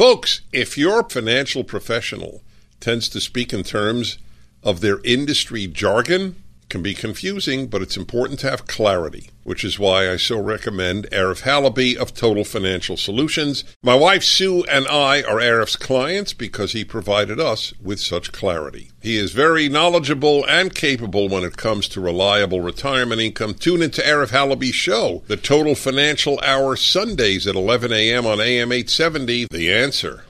Folks, if your financial professional tends to speak in terms of their industry jargon, can be confusing, but it's important to have clarity, which is why I so recommend Arif Halaby of Total Financial Solutions. My wife Sue and I are Arif's clients because he provided us with such clarity. He is very knowledgeable and capable when it comes to reliable retirement income. Tune into Arif Halaby's show, The Total Financial Hour, Sundays at 11 a.m. on AM 870. The answer.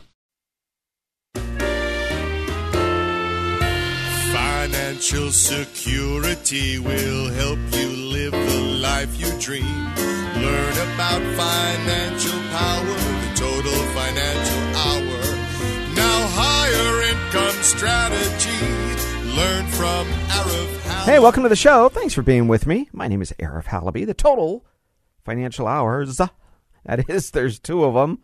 Financial security will help you live the life you dream. Learn about financial power, the total financial hour. Now, higher income strategy. Learn from Arif. Hey, welcome to the show. Thanks for being with me. My name is Arif Halaby, the total financial hours. That is, there's two of them.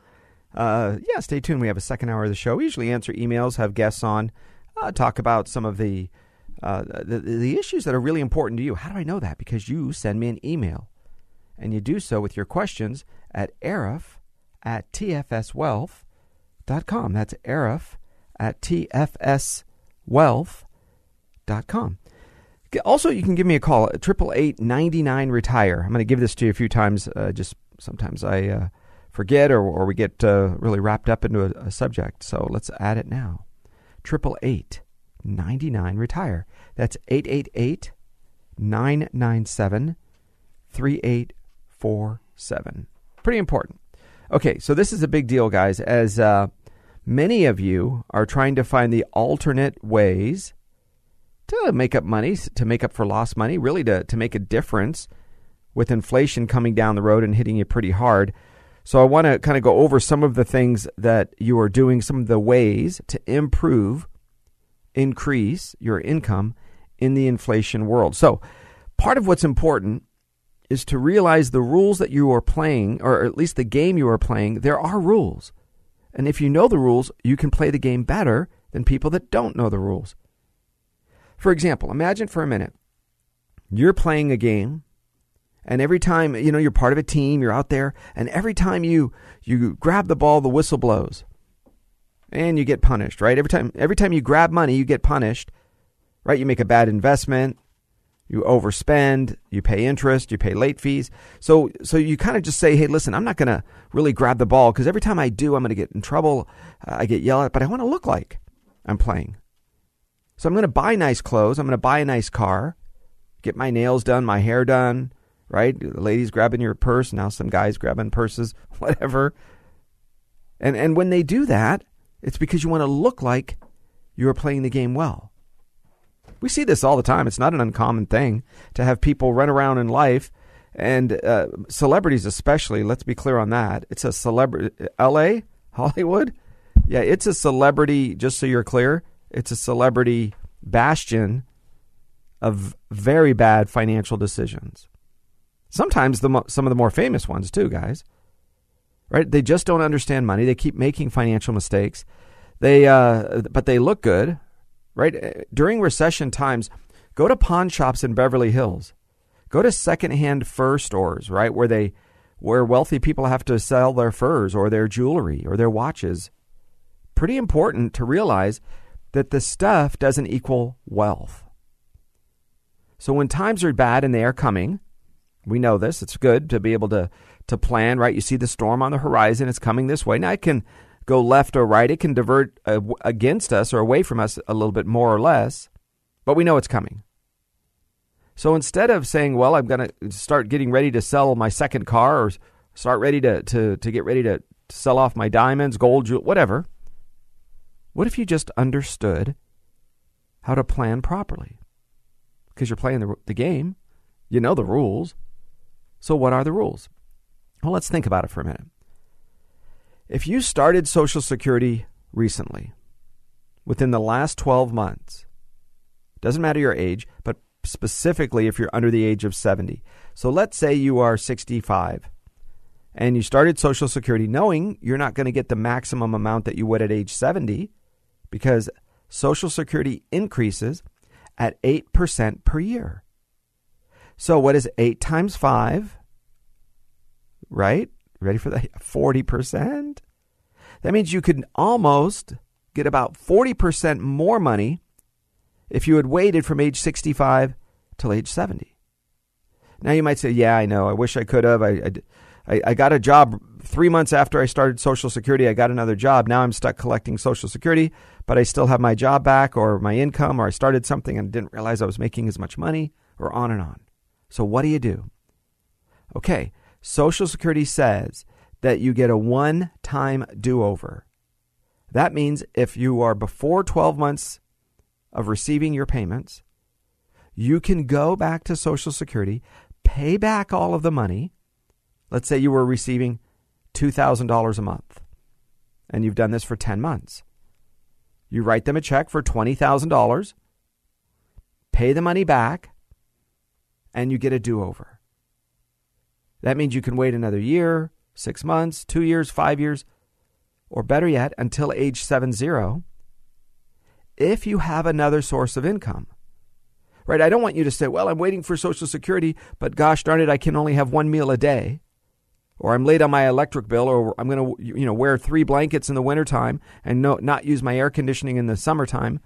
Uh, yeah, stay tuned. We have a second hour of the show. We usually answer emails, have guests on, uh, talk about some of the uh, the, the issues that are really important to you. How do I know that? Because you send me an email. And you do so with your questions at arif at tfswealth.com. That's arif at tfswealth.com. Also, you can give me a call at 888 retire I'm going to give this to you a few times. Uh, just sometimes I uh, forget or, or we get uh, really wrapped up into a, a subject. So let's add it now. 888 99 retire. That's 888 997 3847. Pretty important. Okay, so this is a big deal, guys, as uh, many of you are trying to find the alternate ways to make up money, to make up for lost money, really to, to make a difference with inflation coming down the road and hitting you pretty hard. So I want to kind of go over some of the things that you are doing, some of the ways to improve increase your income in the inflation world. So, part of what's important is to realize the rules that you are playing, or at least the game you are playing, there are rules. And if you know the rules, you can play the game better than people that don't know the rules. For example, imagine for a minute you're playing a game and every time you know you're part of a team you're out there and every time you you grab the ball the whistle blows and you get punished, right? Every time every time you grab money, you get punished, right? You make a bad investment, you overspend, you pay interest, you pay late fees. So so you kind of just say, "Hey, listen, I'm not going to really grab the ball because every time I do, I'm going to get in trouble. Uh, I get yelled at, but I want to look like I'm playing." So I'm going to buy nice clothes, I'm going to buy a nice car, get my nails done, my hair done, right? The ladies grabbing your purse, now some guys grabbing purses, whatever. And and when they do that, it's because you want to look like you are playing the game well. We see this all the time. It's not an uncommon thing to have people run around in life and uh, celebrities, especially. Let's be clear on that. It's a celebrity. L.A., Hollywood. Yeah, it's a celebrity. Just so you're clear, it's a celebrity bastion of very bad financial decisions. Sometimes the mo- some of the more famous ones too, guys right? They just don't understand money. They keep making financial mistakes. They, uh, but they look good, right? During recession times, go to pawn shops in Beverly Hills. Go to secondhand fur stores, right, where they, where wealthy people have to sell their furs or their jewelry or their watches. Pretty important to realize that the stuff doesn't equal wealth. So when times are bad and they are coming, we know this. It's good to be able to to plan, right? You see the storm on the horizon, it's coming this way. Now it can go left or right, it can divert uh, against us or away from us a little bit more or less, but we know it's coming. So instead of saying, well, I'm going to start getting ready to sell my second car or start ready to, to, to get ready to, sell off my diamonds, gold, jewel, whatever, what if you just understood how to plan properly? Because you're playing the, the game, you know the rules. So, what are the rules? Well, let's think about it for a minute. If you started Social Security recently, within the last 12 months, doesn't matter your age, but specifically if you're under the age of 70. So let's say you are 65 and you started Social Security knowing you're not going to get the maximum amount that you would at age 70 because Social Security increases at 8% per year. So what is 8 times 5? Right? Ready for that? 40%? That means you could almost get about 40% more money if you had waited from age 65 till age 70. Now you might say, yeah, I know. I wish I could have. I, I, I got a job three months after I started Social Security. I got another job. Now I'm stuck collecting Social Security, but I still have my job back or my income, or I started something and didn't realize I was making as much money, or on and on. So what do you do? Okay, Social Security says that you get a one time do over. That means if you are before 12 months of receiving your payments, you can go back to Social Security, pay back all of the money. Let's say you were receiving $2,000 a month and you've done this for 10 months. You write them a check for $20,000, pay the money back, and you get a do over. That means you can wait another year, six months, two years, five years, or better yet, until age 70 if you have another source of income. Right? I don't want you to say, well, I'm waiting for Social Security, but gosh darn it, I can only have one meal a day. Or I'm late on my electric bill, or I'm going to you know, wear three blankets in the wintertime and no, not use my air conditioning in the summertime.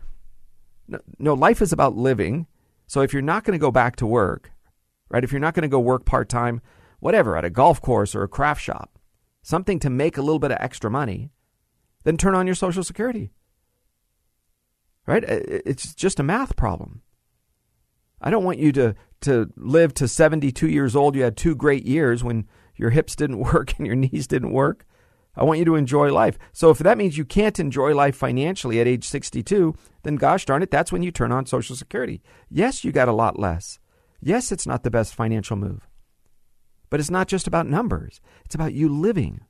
No, no, life is about living. So if you're not going to go back to work, right? If you're not going to go work part time, whatever, at a golf course or a craft shop, something to make a little bit of extra money, then turn on your Social Security. Right? It's just a math problem. I don't want you to, to live to 72 years old. You had two great years when your hips didn't work and your knees didn't work. I want you to enjoy life. So if that means you can't enjoy life financially at age 62, then gosh darn it, that's when you turn on Social Security. Yes, you got a lot less. Yes, it's not the best financial move. But it's not just about numbers, it's about you living.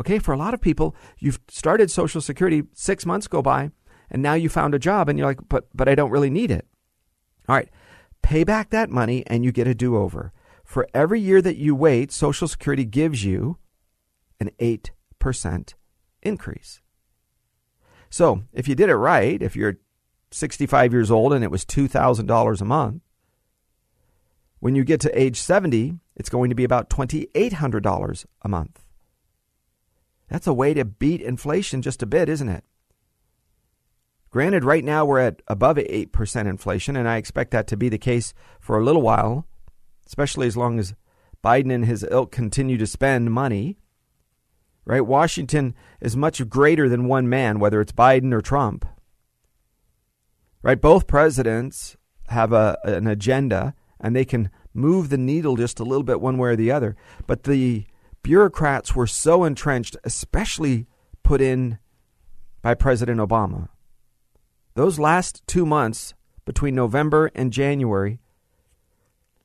Okay, for a lot of people, you've started Social Security six months go by, and now you found a job, and you're like, but, but I don't really need it. All right, pay back that money, and you get a do over. For every year that you wait, Social Security gives you an 8% increase. So if you did it right, if you're 65 years old and it was $2,000 a month, when you get to age 70, it's going to be about $2,800 a month. That's a way to beat inflation just a bit, isn't it? Granted, right now we're at above 8% inflation, and I expect that to be the case for a little while, especially as long as Biden and his ilk continue to spend money. Right? Washington is much greater than one man, whether it's Biden or Trump. Right? Both presidents have a, an agenda, and they can move the needle just a little bit one way or the other. But the bureaucrats were so entrenched, especially put in by President Obama. Those last two months between November and January,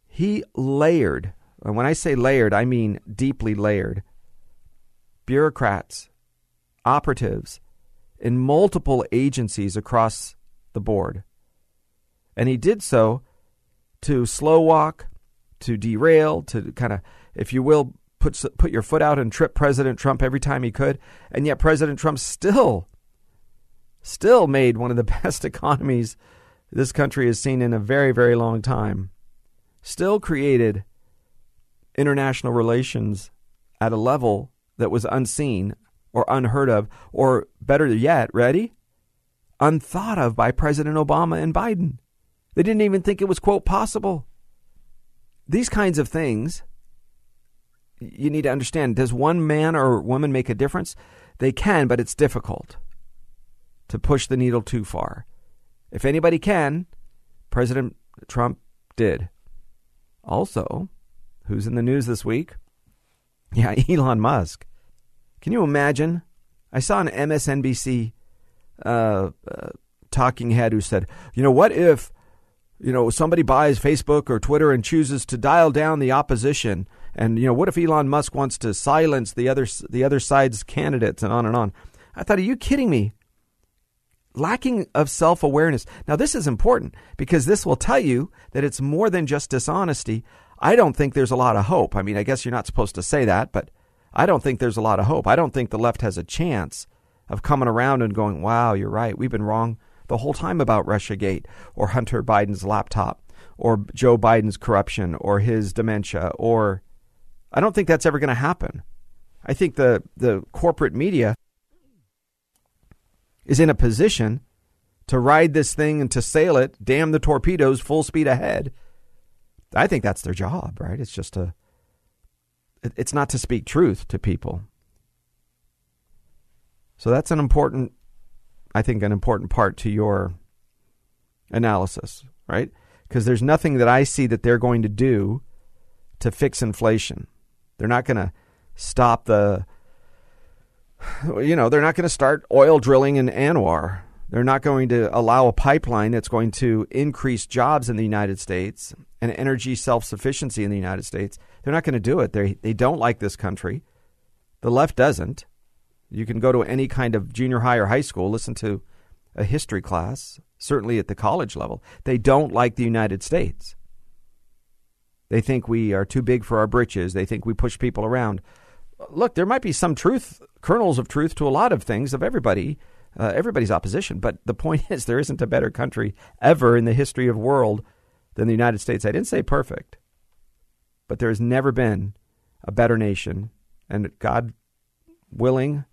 he layered, and when I say layered, I mean deeply layered, bureaucrats, operatives in multiple agencies across the board. And he did so to slow walk, to derail, to kind of, if you will, put put your foot out and trip President Trump every time he could, and yet President Trump still still made one of the best economies this country has seen in a very very long time. Still created international relations at a level that was unseen or unheard of or better yet, ready? Unthought of by President Obama and Biden. They didn't even think it was quote possible. These kinds of things you need to understand does one man or woman make a difference? They can, but it's difficult to push the needle too far. If anybody can, President Trump did. Also, who's in the news this week? Yeah, Elon Musk. Can you imagine? I saw an MSNBC uh, uh, talking head who said, you know, what if, you know, somebody buys Facebook or Twitter and chooses to dial down the opposition and you know, what if Elon Musk wants to silence the other the other side's candidates and on and on? I thought, are you kidding me? Lacking of self awareness. Now, this is important because this will tell you that it's more than just dishonesty. I don't think there's a lot of hope. I mean, I guess you're not supposed to say that, but I don't think there's a lot of hope. I don't think the left has a chance of coming around and going, wow, you're right. We've been wrong the whole time about Russiagate or Hunter Biden's laptop or Joe Biden's corruption or his dementia or I don't think that's ever going to happen. I think the, the corporate media is in a position to ride this thing and to sail it, damn the torpedoes, full speed ahead. I think that's their job, right? It's just to, it's not to speak truth to people. So that's an important, I think, an important part to your analysis, right? Because there's nothing that I see that they're going to do to fix inflation. They're not going to stop the, you know, they're not going to start oil drilling in ANWR. They're not going to allow a pipeline that's going to increase jobs in the United States and energy self sufficiency in the United States. They're not going to do it. They, they don't like this country. The left doesn't. You can go to any kind of junior high or high school, listen to a history class, certainly at the college level. They don't like the United States. They think we are too big for our britches. They think we push people around. Look, there might be some truth, kernels of truth to a lot of things of everybody, uh, everybody's opposition. But the point is, there isn't a better country ever in the history of world than the United States. I didn't say perfect, but there has never been a better nation. And God willing,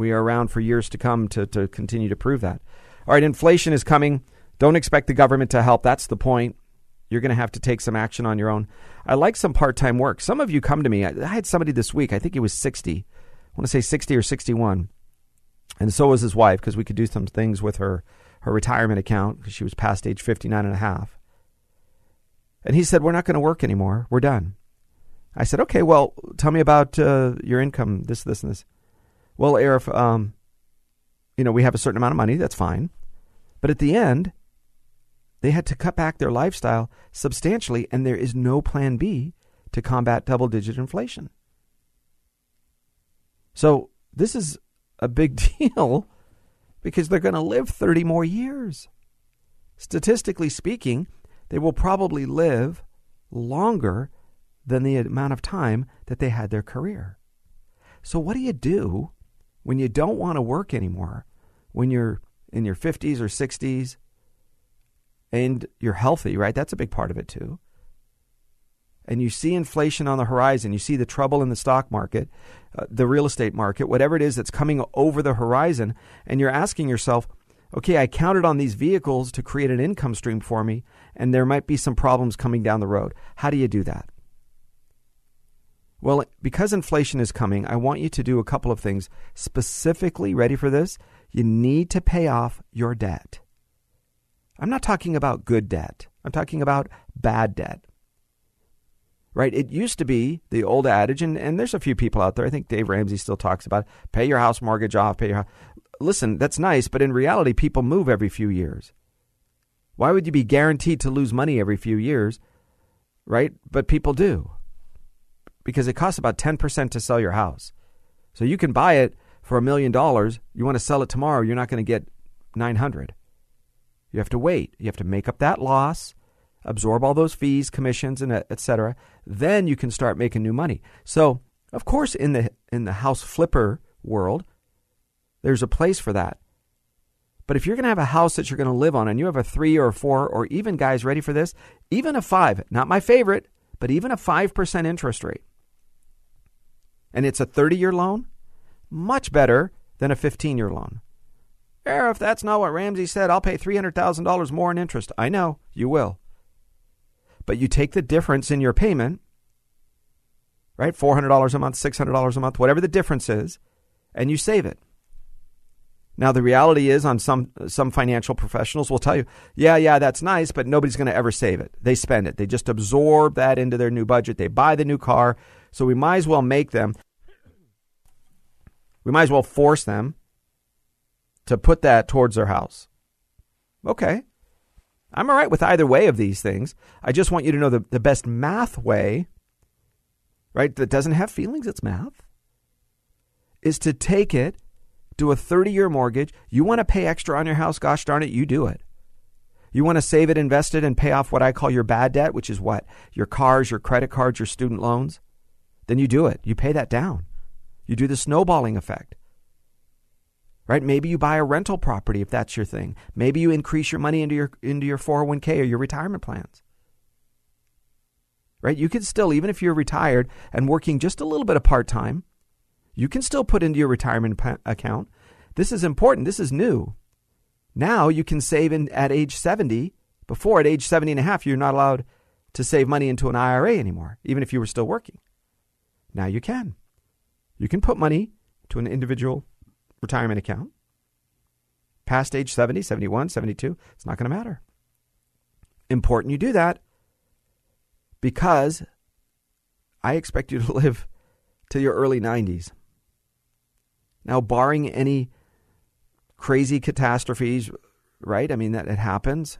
we are around for years to come to, to continue to prove that. All right, inflation is coming. Don't expect the government to help. That's the point. You're going to have to take some action on your own. I like some part time work. Some of you come to me. I, had somebody this week, I think he was 60. I want to say 60 or 61. And so was his wife because we could do some things with her, her retirement account because she was past age 59 and a half. And he said, We're not going to work anymore. We're done. I said, Okay, well, tell me about uh, your income, this, this, and this. Well, Arif, um, you know, we have a certain amount of money. That's fine. But at the end, they had to cut back their lifestyle substantially, and there is no plan B to combat double digit inflation. So, this is a big deal because they're going to live 30 more years. Statistically speaking, they will probably live longer than the amount of time that they had their career. So, what do you do when you don't want to work anymore, when you're in your 50s or 60s and you're healthy, right? That's a big part of it too. And you see inflation on the horizon, you see the trouble in the stock market, uh, the real estate market, whatever it is that's coming over the horizon, and you're asking yourself, okay, I counted on these vehicles to create an income stream for me, and there might be some problems coming down the road. How do you do that? Well, because inflation is coming, I want you to do a couple of things. Specifically, ready for this? You need to pay off your debt. I'm not talking about good debt, I'm talking about bad debt. Right? It used to be the old adage, and, and there's a few people out there, I think Dave Ramsey still talks about it, pay your house mortgage off, pay your house. Listen, that's nice, but in reality, people move every few years. Why would you be guaranteed to lose money every few years? Right? But people do because it costs about 10% to sell your house. So you can buy it for a million dollars. You want to sell it tomorrow, you're not going to get 900. You have to wait. You have to make up that loss, absorb all those fees, commissions, and etc. Then you can start making new money. So, of course, in the in the house flipper world, there's a place for that. But if you're going to have a house that you're going to live on, and you have a three or a four, or even guys ready for this, even a five, not my favorite, but even a five percent interest rate, and it's a 30 year loan, much better than a 15 year loan. if that's not what Ramsey said, I'll pay $300,000 more in interest. I know, you will. But you take the difference in your payment, right? $400 a month, $600 a month, whatever the difference is, and you save it. Now the reality is on some some financial professionals will tell you, yeah, yeah, that's nice, but nobody's going to ever save it. They spend it. They just absorb that into their new budget. They buy the new car, so we might as well make them, we might as well force them to put that towards their house. Okay. I'm all right with either way of these things. I just want you to know the, the best math way, right, that doesn't have feelings, it's math, is to take it, do a 30 year mortgage. You want to pay extra on your house, gosh darn it, you do it. You want to save it, invest it, and pay off what I call your bad debt, which is what? Your cars, your credit cards, your student loans then you do it. You pay that down. You do the snowballing effect. Right? Maybe you buy a rental property if that's your thing. Maybe you increase your money into your into your 401k or your retirement plans. Right? You can still even if you're retired and working just a little bit of part-time, You can still put into your retirement account. This is important. This is new. Now you can save in, at age 70. Before, at age 70 and a half, you're not allowed to save money into an IRA anymore, even if you were still working. Now you can. You can put money to an individual retirement account. Past age 70, 71, 72, it's not going to matter. Important you do that because I expect you to live to your early 90s. Now, barring any crazy catastrophes, right? I mean, that it happens.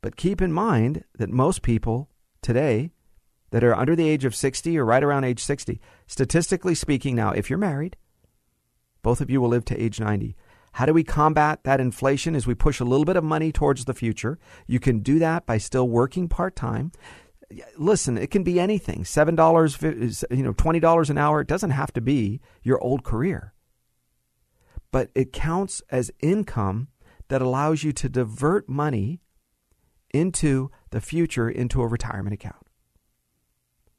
But keep in mind that most people today that are under the age of 60 or right around age 60, statistically speaking, now, if you're married, both of you will live to age 90. How do we combat that inflation? Is we push a little bit of money towards the future. You can do that by still working part time. Listen, it can be anything. Seven dollars, you know, twenty dollars an hour. It doesn't have to be your old career, but it counts as income that allows you to divert money into the future into a retirement account.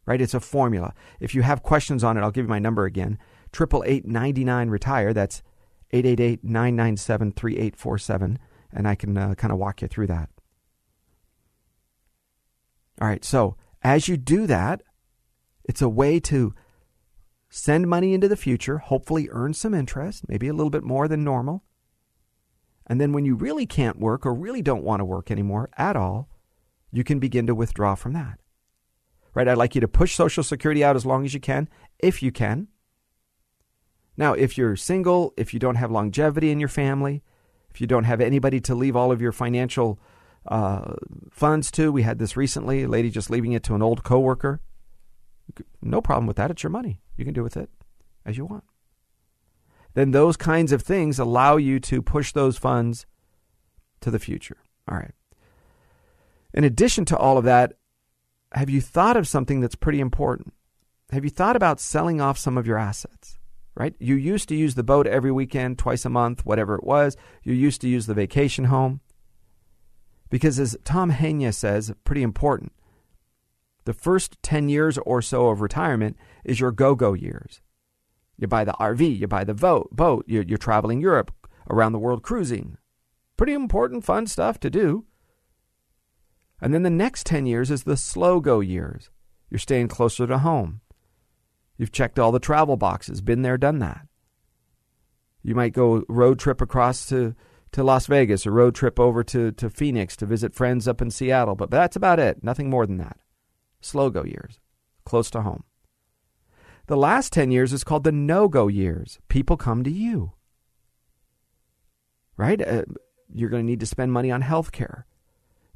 Right? It's a formula. If you have questions on it, I'll give you my number again. Triple eight ninety nine retire. That's 888 997 3847, and I can uh, kind of walk you through that. All right, so as you do that, it's a way to send money into the future, hopefully earn some interest, maybe a little bit more than normal. And then when you really can't work or really don't want to work anymore at all, you can begin to withdraw from that. Right? I'd like you to push Social Security out as long as you can, if you can. Now, if you're single, if you don't have longevity in your family, if you don't have anybody to leave all of your financial uh, funds to, we had this recently, a lady just leaving it to an old coworker. No problem with that. It's your money. You can do with it as you want. Then those kinds of things allow you to push those funds to the future. All right. In addition to all of that, have you thought of something that's pretty important? Have you thought about selling off some of your assets? right? You used to use the boat every weekend, twice a month, whatever it was. You used to use the vacation home. Because as Tom Hanya says, pretty important, the first 10 years or so of retirement is your go go years. You buy the RV, you buy the boat, boat you're, you're traveling Europe, around the world cruising. Pretty important, fun stuff to do. And then the next 10 years is the slow go years. You're staying closer to home. You've checked all the travel boxes, been there, done that. You might go road trip across to, to Las Vegas, or road trip over to, to Phoenix to visit friends up in Seattle, but that's about it. Nothing more than that. Slow go years, close to home. The last 10 years is called the no go years. People come to you. Right? Uh, you're going to need to spend money on health care,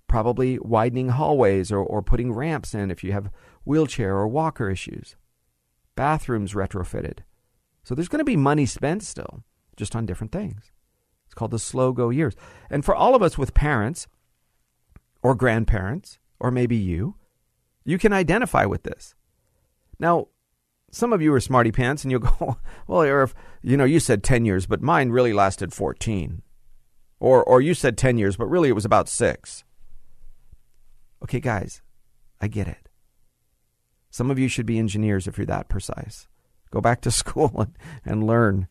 probably widening hallways or, or putting ramps in if you have wheelchair or walker issues bathrooms retrofitted. So there's going to be money spent still, just on different things. It's called the slow go years. And for all of us with parents or grandparents, or maybe you, you can identify with this. Now, some of you are smarty pants and you'll go, well, you know, you said 10 years, but mine really lasted 14. Or, or you said 10 years, but really it was about six. Okay, guys, I get it. Some of you should be engineers if you're that precise. Go back to school and, and learn.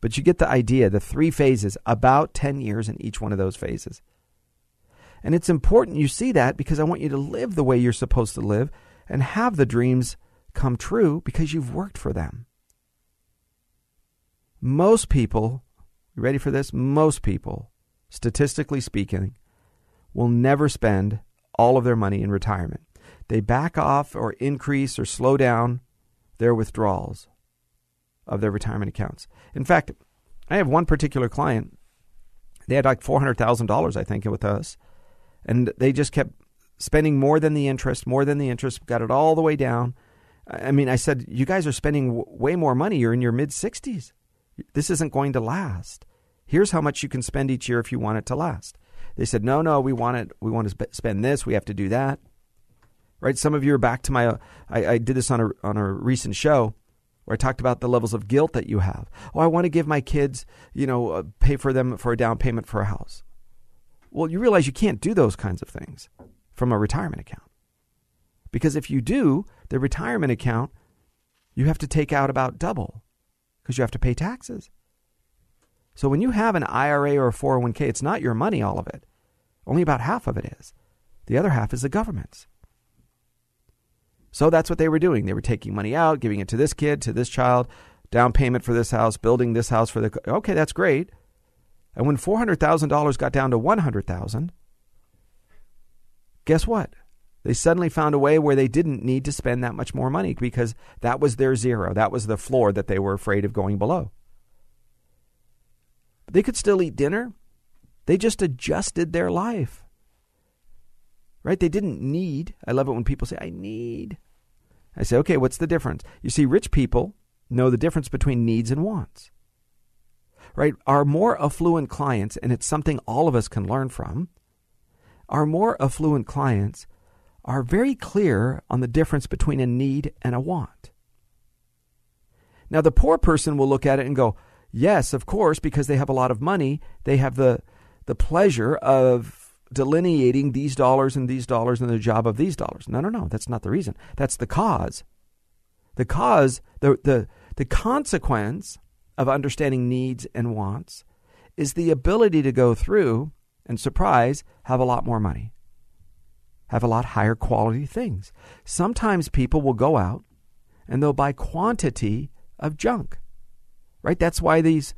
But you get the idea the three phases, about 10 years in each one of those phases. And it's important you see that because I want you to live the way you're supposed to live and have the dreams come true because you've worked for them. Most people, you ready for this? Most people, statistically speaking, will never spend all of their money in retirement they back off or increase or slow down their withdrawals of their retirement accounts. In fact, I have one particular client. They had like $400,000, I think, with us. And they just kept spending more than the interest, more than the interest, got it all the way down. I mean, I said, you guys are spending w- way more money. You're in your mid 60s. This isn't going to last. Here's how much you can spend each year if you want it to last. They said, no, no, we want it. We want to sp- spend this. We have to do that right? Some of you are back to my. Uh, I, I did this on a on a recent show where I talked about the levels of guilt that you have. Oh, I want to give my kids, you know, uh, pay for them for a down payment for a house. Well, you realize you can't do those kinds of things from a retirement account. Because if you do, the retirement account you have to take out about double because you have to pay taxes. So when you have an IRA or a 401k, it's not your money, all of it. Only about half of it is. The other half is the government's. So that's what they were doing. They were taking money out, giving it to this kid, to this child, down payment for this house, building this house for the. Okay, that's great. And when four hundred thousand dollars got down to one hundred thousand, guess what? They suddenly found a way where they didn't need to spend that much more money because that was their zero. That was the floor that they were afraid of going below. They could still eat dinner. They just adjusted their life. Right? They didn't need. I love it when people say, I need. I say, okay, what's the difference? You see, rich people know the difference between needs and wants. Right? Our more affluent clients, and it's something all of us can learn from, our more affluent clients are very clear on the difference between a need and a want. Now, the poor person will look at it and go, yes, of course, because they have a lot of money, they have the, the pleasure of delineating these dollars and these dollars and the job of these dollars. No, no, no, that's not the reason. That's the cause. The cause, the, the, the consequence of understanding needs and wants is the ability to go through and surprise, have a lot more money have a lot higher quality things. Sometimes people will go out and they'll buy quantity of junk. Right? That's why these,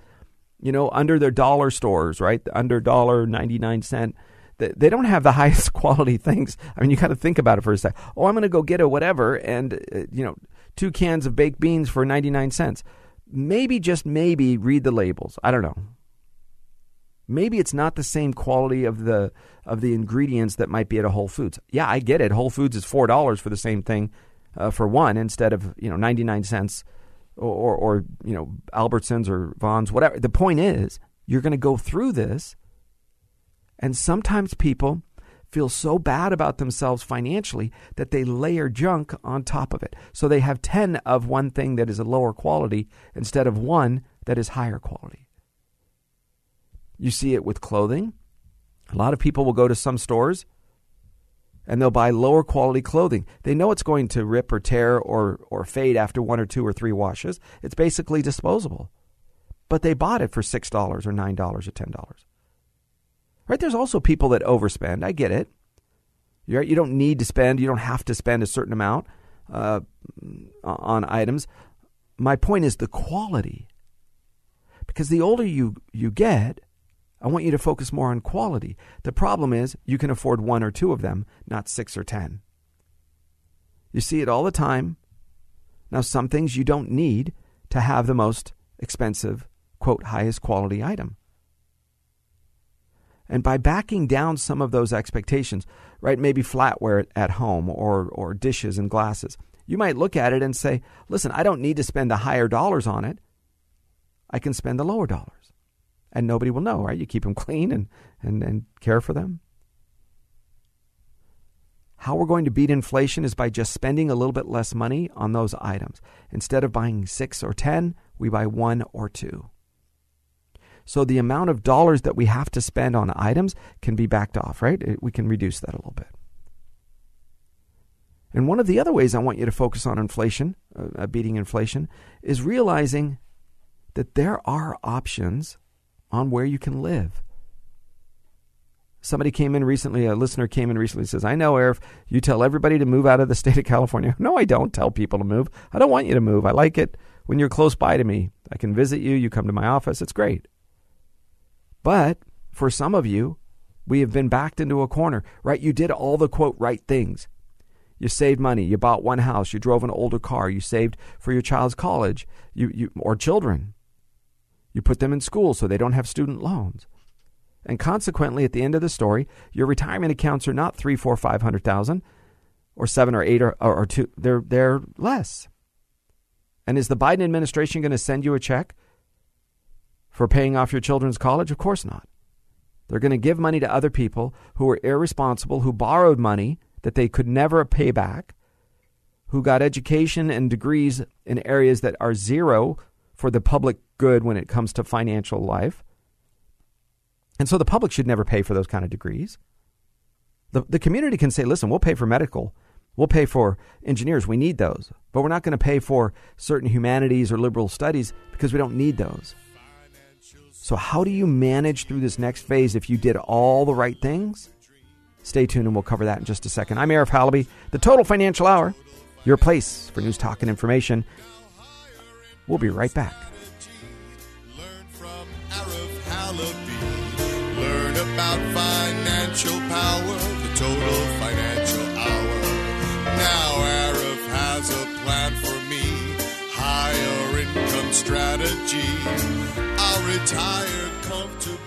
you know, under their dollar stores, right? Under dollar 99 cent they don't have the highest quality things. I mean, you got to think about it for a second. Oh, I'm going to go get a whatever and, uh, you know, two cans of baked beans for 99 cents. Maybe, just maybe, read the labels. I don't know. Maybe it's not the same quality of the of the ingredients that might be at a Whole Foods. Yeah, I get it. Whole Foods is four dollars for the same thing uh, for one instead of you know ninety nine cents or, or, or you know Albertsons or Vons, whatever. The point is, you're going to go through this, and sometimes people feel so bad about themselves financially that they layer junk on top of it. So they have 10 of one thing that is a lower quality instead of one that is higher quality. You see it with clothing. A lot of people will go to some stores and they'll buy lower quality clothing. They know it's going to rip or tear or, or fade after one or two or three washes. It's basically disposable. But they bought it for $6 or $9 or $10. Right? There's also people that overspend. I get it. You're, you don't need to spend, you don't have to spend a certain amount uh, on items. My point is the quality. Because the older you, you get, I want you to focus more on quality. The problem is you can afford one or two of them, not six or ten. You see it all the time. Now, some things you don't need to have the most expensive, quote, highest quality item. And by backing down some of those expectations, right, maybe flatware at home or, or dishes and glasses, you might look at it and say, listen, I don't need to spend the higher dollars on it. I can spend the lower dollars and nobody will know, right? You keep them clean and, and, and care for them. How we're going to beat inflation is by just spending a little bit less money on those items. Instead of buying six or 10, we buy one or two. So the amount of dollars that we have to spend on items can be backed off, right? We can reduce that a little bit. And one of the other ways I want you to focus on inflation, uh, beating inflation, is realizing that there are options on where you can live. Somebody came in recently, a listener came in recently and says, I know, Arif, you tell everybody to move out of the state of California. No, I don't tell people to move. I don't want you to move. I like it when you're close by to me. I can visit you. You come to my office. It's great. But for some of you, we have been backed into a corner, right? You did all the quote right things. You saved money. You bought one house. You drove an older car. You saved for your child's college you, you, or children. You put them in school so they don't have student loans. And consequently, at the end of the story, your retirement accounts are not three, four, five hundred thousand, or seven or eight or, or, or two. They're they're less. And is the Biden administration going to send you a check for paying off your children's college? Of course not. They're going to give money to other people who are irresponsible, who borrowed money that they could never pay back, who got education and degrees in areas that are zero for the public good when it comes to financial life. And so the public should never pay for those kind of degrees. The, the community can say, listen, we'll pay for medical We'll pay for engineers. We need those. But we're not going to pay for certain humanities or liberal studies because we don't need those. So, how do you manage through this next phase if you did all the right things? Stay tuned and we'll cover that in just a second. I'm Arif Halaby, the Total Financial Hour, your place for news, talk, and information. We'll be right back. About financial power, the total financial hour. Now Arif has a plan for me. Higher income strategy. I'll retire comfortably.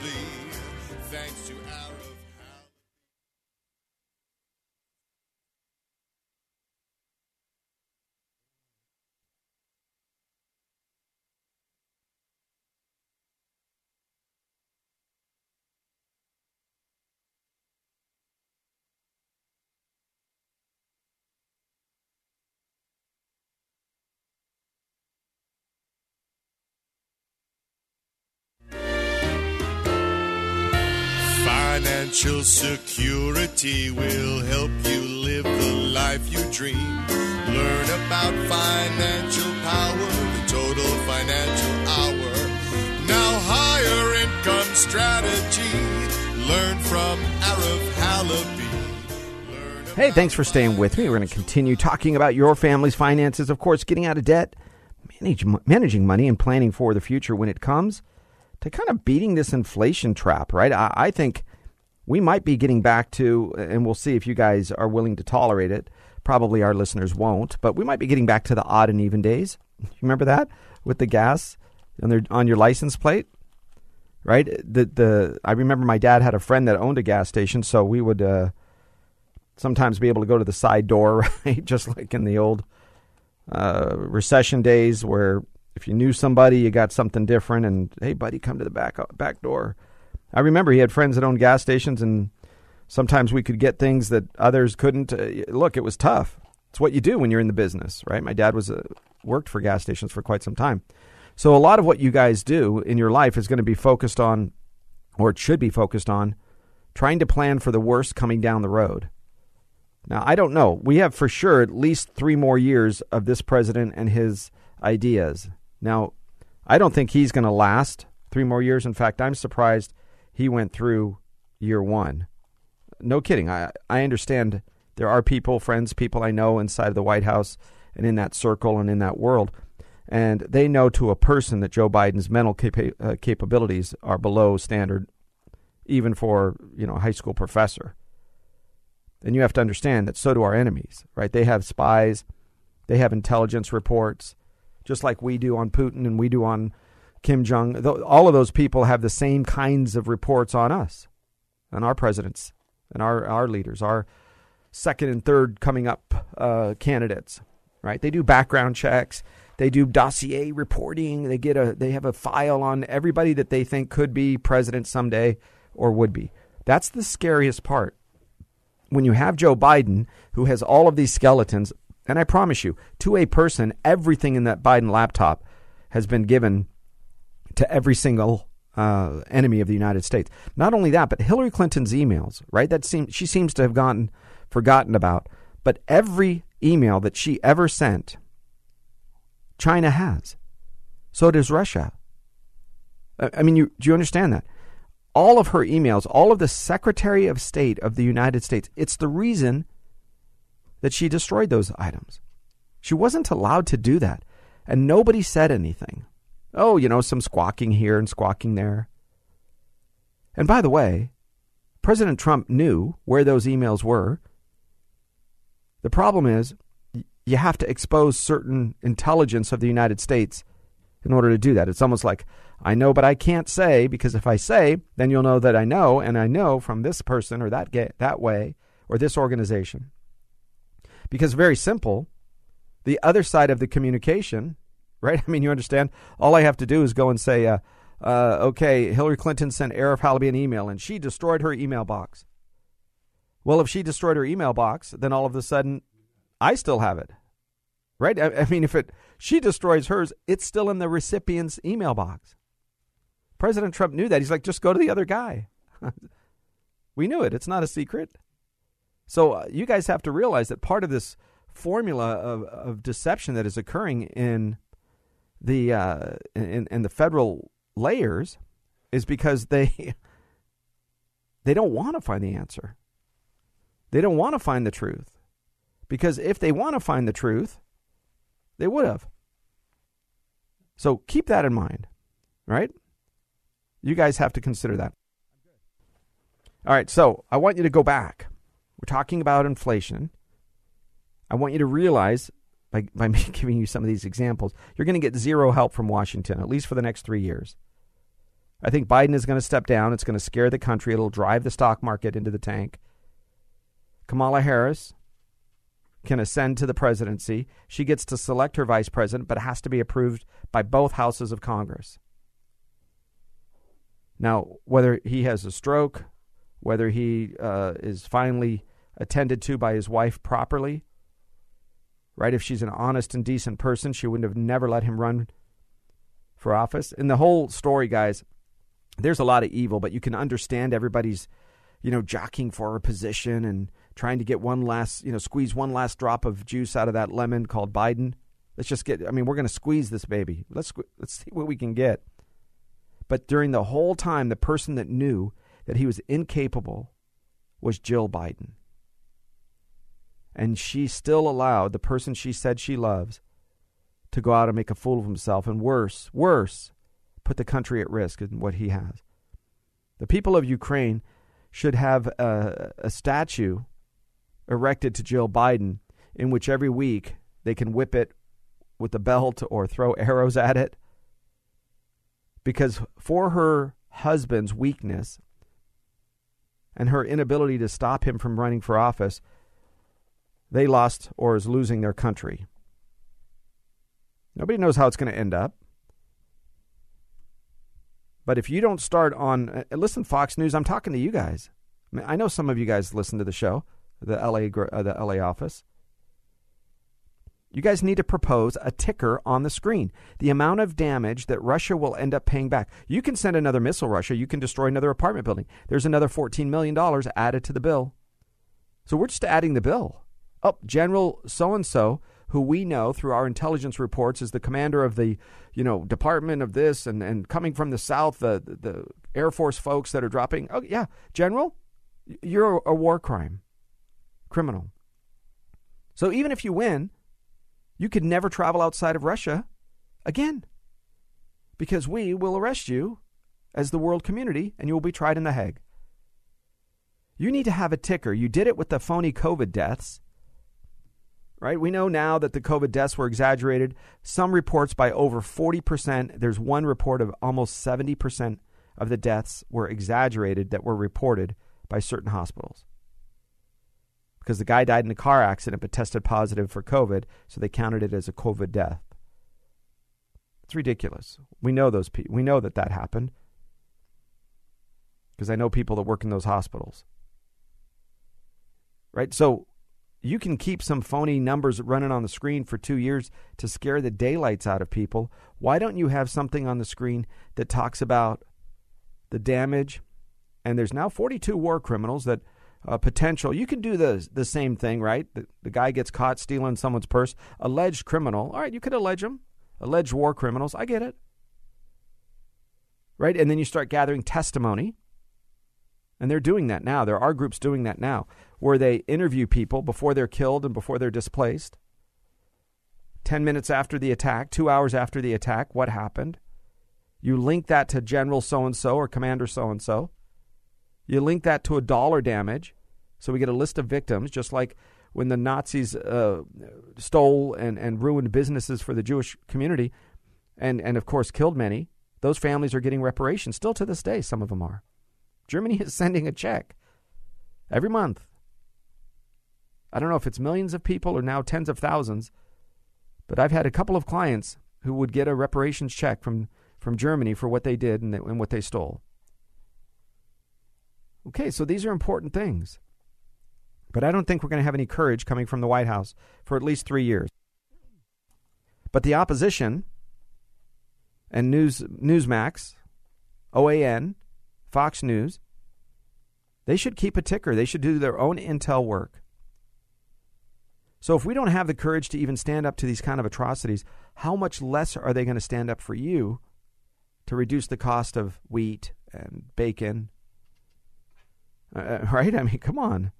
Financial security will help you live the life you dream. Learn about financial power, the total financial hour. Now, higher income strategy. Learn from Arif Halaby. Hey, thanks for staying with me. We're going to continue talking about your family's finances, of course, getting out of debt, manage, managing money, and planning for the future when it comes to kind of beating this inflation trap, right? I, I think we might be getting back to, and we'll see if you guys are willing to tolerate it. Probably our listeners won't, but we might be getting back to the odd and even days. Remember that with the gas on, their, on your license plate? right? The the I remember my dad had a friend that owned a gas station, so we would uh, sometimes be able to go to the side door, right? Just like in the old uh, recession days, where if you knew somebody, you got something different, and hey, buddy, come to the back back door. I remember he had friends that owned gas stations, and sometimes we could get things that others couldn't. Uh, look, it was tough. It's what you do when you're in the business, right? My dad was uh, worked for gas stations for quite some time. So a lot of what you guys do in your life is going to be focused on, or it should be focused on, trying to plan for the worst coming down the road. Now, I don't know. We have for sure at least three more years of this president and his ideas. Now, I don't think he's going to last three more years. In fact, I'm surprised he went through year one. No kidding. I, I understand there are people, friends, people I know inside of the White House and in that circle and in that world and they know to a person that Joe Biden's mental capa- uh, capabilities are below standard, even for you know a high school professor. And you have to understand that so do our enemies, right? They have spies, they have intelligence reports, just like we do on Putin and we do on Kim Jong. All of those people have the same kinds of reports on us, and our presidents, and our our leaders, our second and third coming up uh, candidates, right? They do background checks. They do dossier reporting. They get a they have a file on everybody that they think could be president someday or would be. That's the scariest part. When you have Joe Biden who has all of these skeletons, and I promise you, to a person, everything in that Biden laptop has been given to every single uh, enemy of the United States. Not only that, but Hillary Clinton's emails, right? That seems she seems to have gotten forgotten about. But every email that she ever sent China has. So does Russia. I mean, you, do you understand that? All of her emails, all of the Secretary of State of the United States, it's the reason that she destroyed those items. She wasn't allowed to do that. And nobody said anything. Oh, you know, some squawking here and squawking there. And by the way, President Trump knew where those emails were. The problem is, you have to expose certain intelligence of the United States in order to do that. It's almost like, I know, but I can't say, because if I say, then you'll know that I know, and I know from this person or that, that way or this organization. Because very simple, the other side of the communication, right? I mean, you understand? All I have to do is go and say, uh, uh, okay, Hillary Clinton sent Arif Halaby an email and she destroyed her email box. Well, if she destroyed her email box, then all of a sudden I still have it. Right? I, I mean, if it she destroys hers, it's still in the recipient's email box. President Trump knew that. He's like, just go to the other guy. we knew it. It's not a secret. So uh, you guys have to realize that part of this formula of, of deception that is occurring in the uh, in, the federal layers is because they they don't want to find the answer. They don't want to find the truth. Because if they want to find the truth, they would have. So keep that in mind, right? You guys have to consider that. All right, so I want you to go back. We're talking about inflation. I want you to realize by, by giving you some of these examples, you're going to get zero help from Washington, at least for the next three years. I think Biden is going to step down. It's going to scare the country. It'll drive the stock market into the tank. Kamala Harris can ascend to the presidency. She gets to select her vice president, but it has to be approved by both houses of Congress. Now, whether he has a stroke, whether he uh, is finally attended to by his wife properly, right? If she's an honest and decent person, she wouldn't have never let him run for office. And the whole story, guys, there's a lot of evil, but you can understand everybody's, you know, jockeying for a position and trying to get one last, you know, squeeze one last drop of juice out of that lemon called Biden. Let's just get. I mean, we're going to squeeze this baby. Let's let's see what we can get. But during the whole time, the person that knew that he was incapable was Jill Biden. And she still allowed the person she said she loves to go out and make a fool of himself, and worse, worse, put the country at risk in what he has. The people of Ukraine should have a, a statue erected to Jill Biden in which every week they can whip it with a belt or throw arrows at it. Because for her husband's weakness and her inability to stop him from running for office, they lost or is losing their country. Nobody knows how it's going to end up. But if you don't start on, uh, listen, Fox News, I'm talking to you guys. I, mean, I know some of you guys listen to the show, the LA, uh, the LA office. You guys need to propose a ticker on the screen. The amount of damage that Russia will end up paying back. You can send another missile, Russia. You can destroy another apartment building. There's another $14 million added to the bill. So we're just adding the bill. Oh, General so and so who we know through our intelligence reports is the commander of the, you know, department of this and, and coming from the south, the, the Air Force folks that are dropping. Oh, yeah, General, you're a war crime criminal. So even if you win, you could never travel outside of Russia again because we will arrest you as the world community and you will be tried in The Hague. You need to have a ticker. You did it with the phony COVID deaths right? We know now that the COVID deaths were exaggerated. Some reports by over 40%. There's one report of almost 70% of the deaths were exaggerated that were reported by certain hospitals. Because the guy died in a car accident but tested positive for COVID, so they counted it as a COVID death. It's ridiculous. We know those people. We know that that happened because I know people that work in those hospitals. Right? So you can keep some phony numbers running on the screen for two years to scare the daylights out of people. Why don't you have something on the screen that talks about the damage? And there's now 42 war criminals that uh, potential. You can do the the same thing, right? The, the guy gets caught stealing someone's purse, alleged criminal. All right, you could allege them, alleged war criminals. I get it, right? And then you start gathering testimony and they're doing that now. There are groups doing that now where they interview people before they're killed and before they're displaced. 10 minutes after the attack, two hours after the attack, what happened? You link that to General so and so or Commander so and so. You link that to a dollar damage. So we get a list of victims, just like when the Nazis uh, stole and, and ruined businesses for the Jewish community and, and, of course, killed many. Those families are getting reparations. Still to this day, some of them are. Germany is sending a check every month. I don't know if it's millions of people or now tens of thousands, but I've had a couple of clients who would get a reparations check from, from Germany for what they did and, and what they stole. Okay, so these are important things. But I don't think we're going to have any courage coming from the White House for at least three years. But the opposition and News Newsmax, OAN, Fox News, they should keep a ticker. They should do their own intel work. So if we don't have the courage to even stand up to these kind of atrocities, how much less are they going to stand up for you to reduce the cost of wheat and bacon? Uh, uh right? I mean, come on.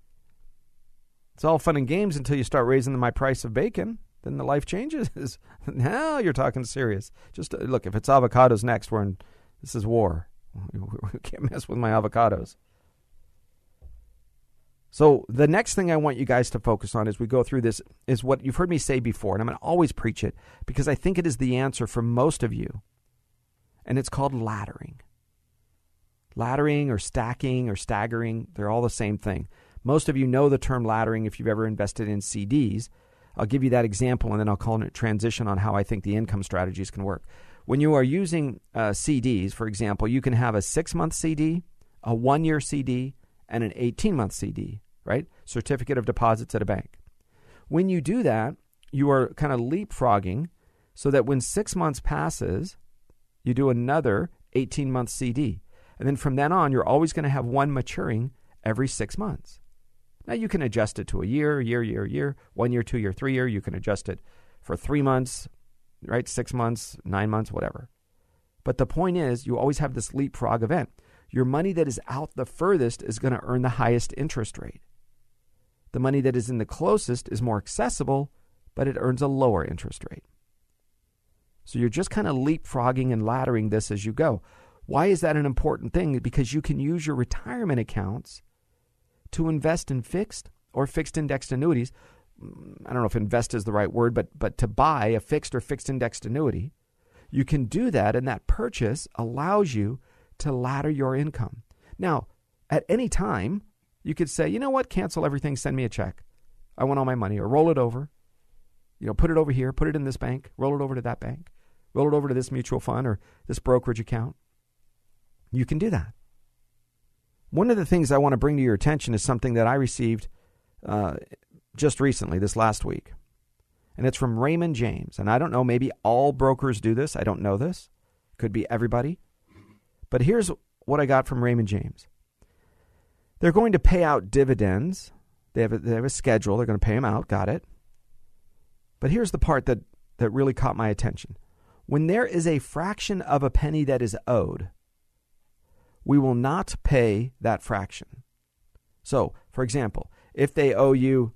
It's all fun and games until you start raising my price of bacon. Then the life changes. now you're talking serious. Just uh, look, if it's avocados next, we're in. This is war. We can't mess with my avocados. So the next thing I want you guys to focus on as we go through this is what you've heard me say before, and I'm going to always preach it because I think it is the answer for most of you. And it's called laddering. Laddering or stacking or staggering, they're all the same thing. Most of you know the term laddering if you've ever invested in CDs. I'll give you that example and then I'll call it a transition on how I think the income strategies can work. When you are using uh, CDs, for example, you can have a six month CD, a one year CD, and an 18 month CD, right? Certificate of deposits at a bank. When you do that, you are kind of leapfrogging so that when six months passes, you do another 18 month CD. And then from then on, you're always going to have one maturing every six months. Now you can adjust it to a year, year, year, year, one year, two year, three year. You can adjust it for three months, right? Six months, nine months, whatever. But the point is, you always have this leapfrog event your money that is out the furthest is going to earn the highest interest rate. The money that is in the closest is more accessible, but it earns a lower interest rate. So you're just kind of leapfrogging and laddering this as you go. Why is that an important thing? Because you can use your retirement accounts to invest in fixed or fixed indexed annuities. I don't know if invest is the right word, but but to buy a fixed or fixed indexed annuity, you can do that and that purchase allows you to ladder your income. Now, at any time, you could say, you know what, cancel everything, send me a check. I want all my money, or roll it over. You know, put it over here, put it in this bank, roll it over to that bank, roll it over to this mutual fund or this brokerage account. You can do that. One of the things I want to bring to your attention is something that I received uh, just recently, this last week. And it's from Raymond James. And I don't know, maybe all brokers do this. I don't know this. Could be everybody. But here's what I got from Raymond James. They're going to pay out dividends. They have a, they have a schedule. They're going to pay them out. Got it. But here's the part that, that really caught my attention. When there is a fraction of a penny that is owed, we will not pay that fraction. So, for example, if they owe you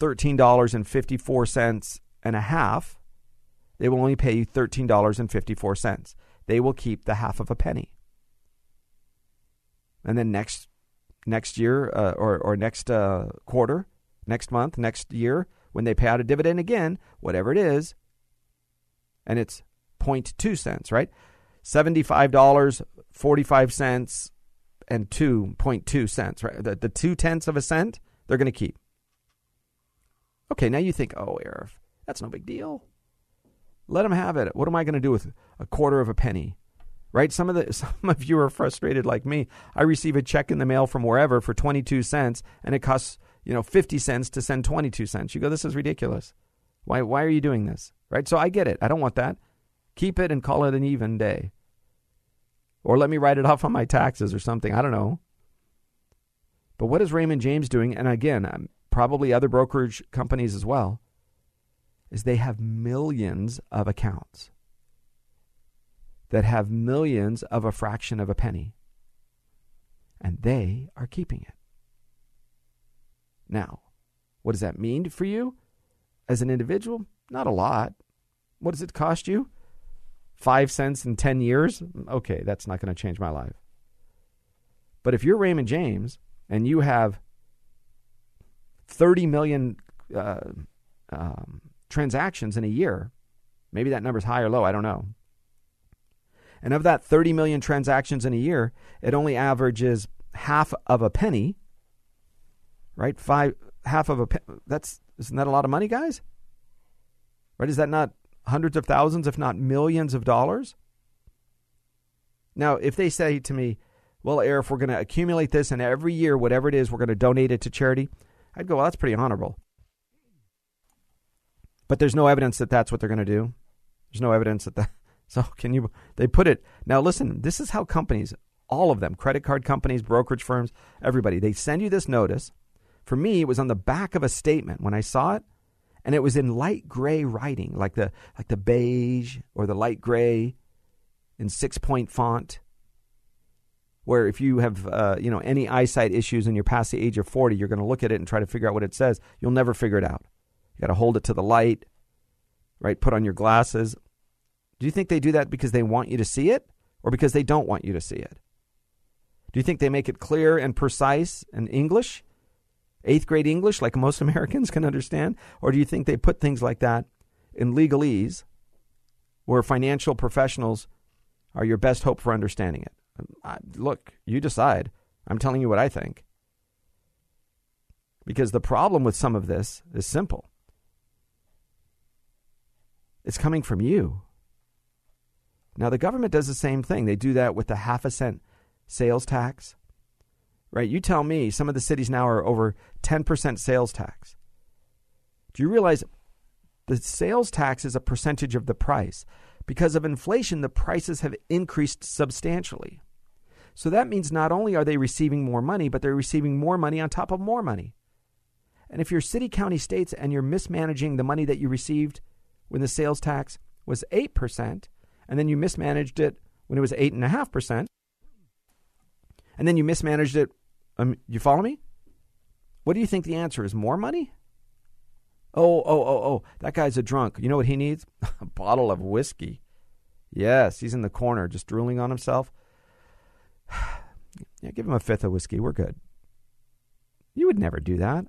$13.54 and a half, they will only pay you $13.54. They will keep the half of a penny and then next next year uh, or or next uh, quarter, next month, next year, when they pay out a dividend again, whatever it is, and it's 0.2 cents, right? Seventy-five dollars, forty-five cents, and two point two cents, right? The, the two tenths of a cent, they're going to keep. Okay, now you think, oh, Arif, that's no big deal. Let them have it. What am I going to do with a quarter of a penny? right? Some of the some of you are frustrated like me. I receive a check in the mail from wherever for 22 cents and it costs, you know, 50 cents to send 22 cents. You go, this is ridiculous. Why why are you doing this? Right? So I get it. I don't want that. Keep it and call it an even day. Or let me write it off on my taxes or something. I don't know. But what is Raymond James doing? And again, um, probably other brokerage companies as well, is they have millions of accounts that have millions of a fraction of a penny. And they are keeping it. Now, what does that mean for you as an individual? Not a lot. What does it cost you? Five cents in 10 years? Okay, that's not going to change my life. But if you're Raymond James and you have 30 million uh, um, transactions in a year, maybe that number's high or low, I don't know. And of that 30 million transactions in a year, it only averages half of a penny. Right? Five half of a that's isn't that a lot of money, guys? Right? Is that not hundreds of thousands, if not millions of dollars? Now, if they say to me, well, Eric, we're going to accumulate this and every year, whatever it is, we're going to donate it to charity, I'd go, well, that's pretty honorable. But there's no evidence that that's what they're going to do. There's no evidence that that, so can you? They put it now. Listen, this is how companies, all of them, credit card companies, brokerage firms, everybody, they send you this notice. For me, it was on the back of a statement. When I saw it, and it was in light gray writing, like the like the beige or the light gray in six point font. Where if you have uh, you know any eyesight issues and you're past the age of forty, you're going to look at it and try to figure out what it says. You'll never figure it out. You got to hold it to the light, right? Put on your glasses. Do you think they do that because they want you to see it, or because they don't want you to see it? Do you think they make it clear and precise in English? eighth grade English like most Americans can understand? Or do you think they put things like that in legalese where financial professionals are your best hope for understanding it? I, look, you decide. I'm telling you what I think. Because the problem with some of this is simple it's coming from you. Now, the government does the same thing. They do that with the half a cent sales tax right? You tell me some of the cities now are over 10% sales tax. Do you realize the sales tax is a percentage of the price? Because of inflation, the prices have increased substantially. So that means not only are they receiving more money, but they're receiving more money on top of more money. And if you're city, county, states, and you're mismanaging the money that you received when the sales tax was 8%, and then you mismanaged it when it was 8.5%, and then you mismanaged it um, you follow me? What do you think the answer is? More money? Oh, oh, oh, oh, that guy's a drunk. You know what he needs? a bottle of whiskey. Yes, he's in the corner just drooling on himself. yeah, give him a fifth of whiskey. We're good. You would never do that.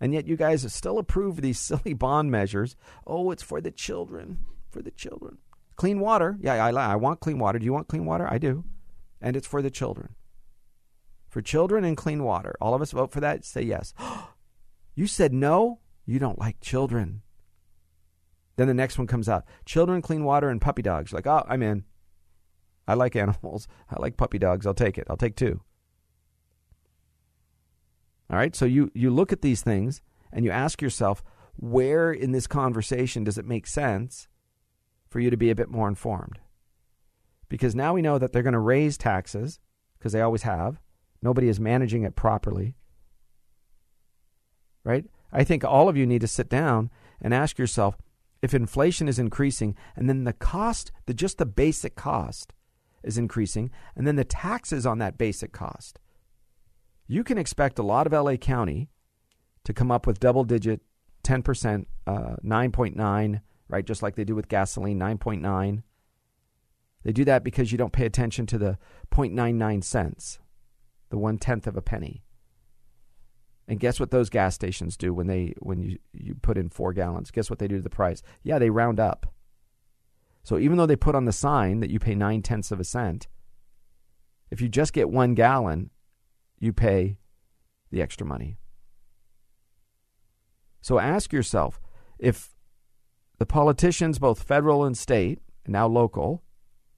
And yet you guys still approve these silly bond measures. Oh, it's for the children. For the children. Clean water. Yeah, I, I want clean water. Do you want clean water? I do. And it's for the children for children and clean water. All of us vote for that. Say yes. you said no. You don't like children. Then the next one comes out children, clean water, and puppy dogs. Like, oh, I'm in. I like animals. I like puppy dogs. I'll take it. I'll take two. All right. So you, you look at these things and you ask yourself, where in this conversation does it make sense for you to be a bit more informed? Because now we know that they're going to raise taxes, because they always have. Nobody is managing it properly. Right? I think all of you need to sit down and ask yourself if inflation is increasing and then the cost, the just the basic cost is increasing and then the taxes on that basic cost. You can expect a lot of LA County to come up with double digit 10%, uh, 9.9, right? Just like they do with gasoline, 9.9. They do that because you don't pay attention to the 0.99 cents the one tenth of a penny. And guess what those gas stations do when they when you, you put in four gallons? Guess what they do to the price? Yeah, they round up. So even though they put on the sign that you pay nine tenths of a cent, if you just get one gallon, you pay the extra money. So ask yourself if the politicians, both federal and state, now local,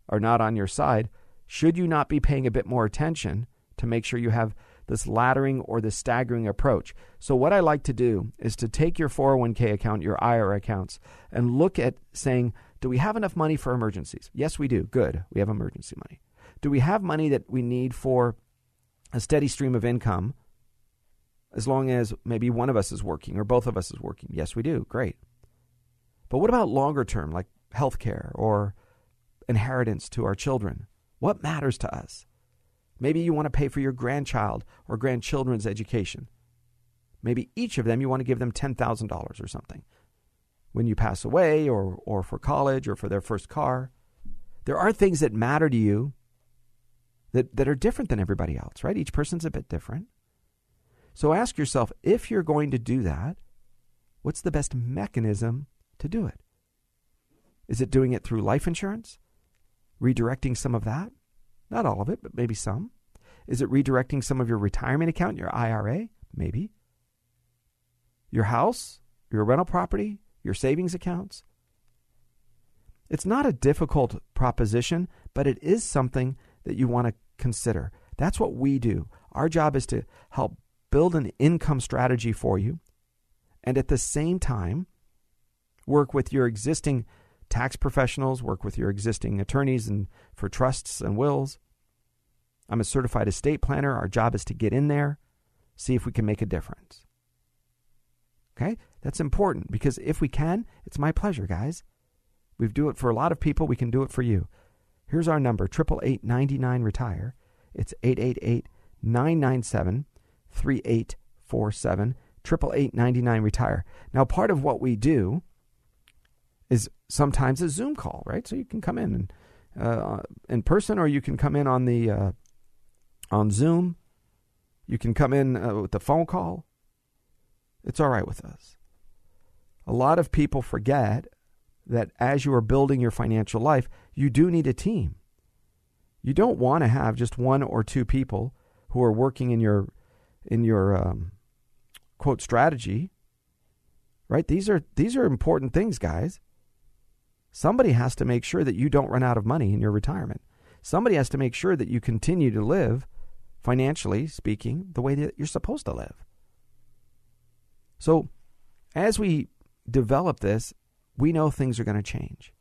are not on your side, should you not be paying a bit more attention to make sure you have this laddering or this staggering approach. So, what I like to do is to take your 401k account, your IRA accounts, and look at saying, do we have enough money for emergencies? Yes, we do. Good. We have emergency money. Do we have money that we need for a steady stream of income as long as maybe one of us is working or both of us is working? Yes, we do. Great. But what about longer term, like health care or inheritance to our children? What matters to us? Maybe you want to pay for your grandchild or grandchildren's education. Maybe each of them you want to give them $10,000 or something when you pass away or, or for college or for their first car. There are things that matter to you that, that are different than everybody else, right? Each person's a bit different. So ask yourself if you're going to do that, what's the best mechanism to do it? Is it doing it through life insurance? Redirecting some of that? Not all of it, but maybe some. Is it redirecting some of your retirement account, your IRA? Maybe. Your house, your rental property, your savings accounts? It's not a difficult proposition, but it is something that you want to consider. That's what we do. Our job is to help build an income strategy for you and at the same time work with your existing tax professionals, work with your existing attorneys and for trusts and wills. I'm a certified estate planner. Our job is to get in there, see if we can make a difference. Okay? That's important because if we can, it's my pleasure, guys. We do it for a lot of people. We can do it for you. Here's our number 888 retire. It's 888 997 3847. 888 retire. Now, part of what we do is sometimes a Zoom call, right? So you can come in and, uh, in person, or you can come in on the uh, on Zoom. You can come in uh, with a phone call. It's all right with us. A lot of people forget that as you are building your financial life, you do need a team. You don't want to have just one or two people who are working in your in your um, quote strategy. Right? These are these are important things, guys. Somebody has to make sure that you don't run out of money in your retirement. Somebody has to make sure that you continue to live financially speaking the way that you're supposed to live. So, as we develop this, we know things are going to change.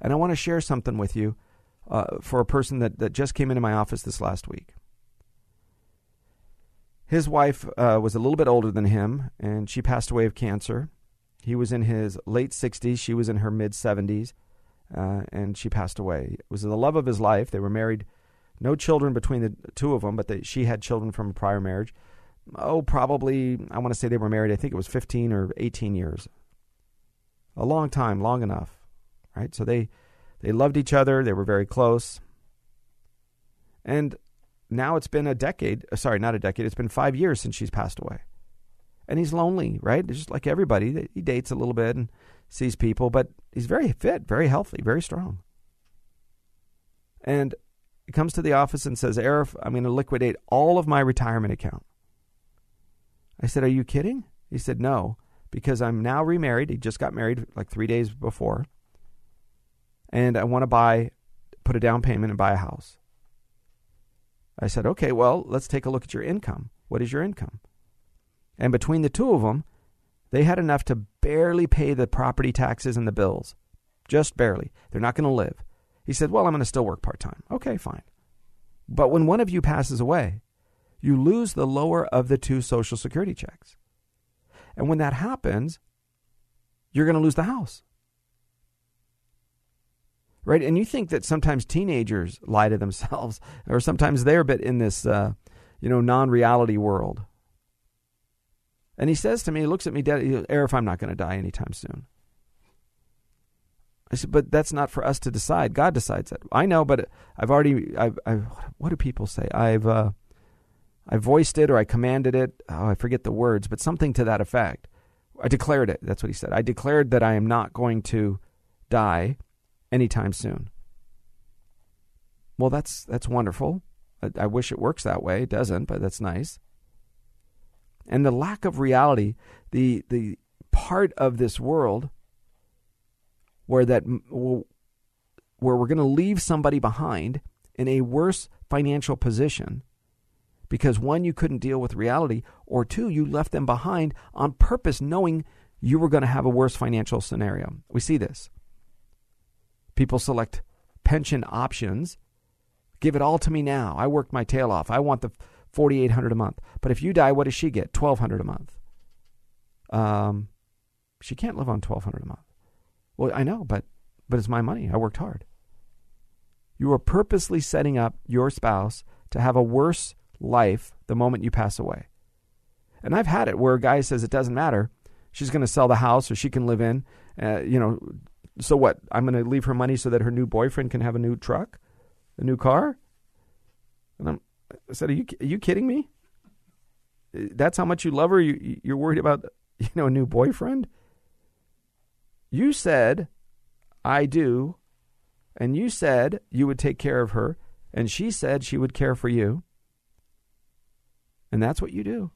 And I want to share something with you uh, for a person that, that just came into my office this last week. His wife uh, was a little bit older than him, and she passed away of cancer. He was in his late 60s, she was in her mid 70s, uh, and she passed away. It was the love of his life. They were married, no children between the two of them, but they, she had children from a prior marriage. Oh, probably, I want to say they were married, I think it was 15 or 18 years. A long time, long enough, right? So they, they loved each other, they were very close. And now it's been a decade, uh, sorry, not a decade, it's been five years since she's passed away and he's lonely, right? Just like everybody, he dates a little bit and sees people, but he's very fit, very healthy, very strong. And comes to the office and says, Arif, I'm going to liquidate all of my retirement account. I said, Are you kidding? He said, No, because I'm now remarried. He just got married like three days before. And I want to buy, put a down payment and buy a house. I said, Okay, well, let's take a look at your income. What is your income? And between the two of them, they had enough to barely pay the property taxes and the bills. Just barely. They're not going to live. He said, Well, I'm going to still work part time. Okay, fine. But when one of you passes away, you lose the lower of the two Social Security checks. And when that happens, you're going to lose the house. Right? And you think that sometimes teenagers lie to themselves, or sometimes they're a bit in this, uh, you know, non reality world. And he says to me, he looks at me, Dad, Arif, I'm not going to die anytime soon. I said, but that's not for us to decide. God decides that. I know, but I've already, I've, I've what do people say? I've, uh, I voiced it or I commanded it. Oh, I forget the words, but something to that effect. I declared it. That's what he said. I declared that I am not going to die anytime soon. Well, that's that's wonderful. I, I wish it works that way. It doesn't, but that's nice and the lack of reality, the the part of this world where that where we're going to leave somebody behind in a worse financial position because one you couldn't deal with reality or two you left them behind on purpose knowing you were going to have a worse financial scenario. We see this. People select pension options. Give it all to me now. I worked my tail off. I want the 4800 a month. But if you die, what does she get? 1200 a month. Um, she can't live on 1200 a month. Well, I know, but but it's my money. I worked hard. You are purposely setting up your spouse to have a worse life the moment you pass away. And I've had it where a guy says it doesn't matter. She's going to sell the house or she can live in. Uh, you know, so what? I'm going to leave her money so that her new boyfriend can have a new truck, a new car. And I'm, I said, "Are you are you kidding me? That's how much you love her. You you're worried about you know a new boyfriend. You said, I do, and you said you would take care of her, and she said she would care for you, and that's what you do."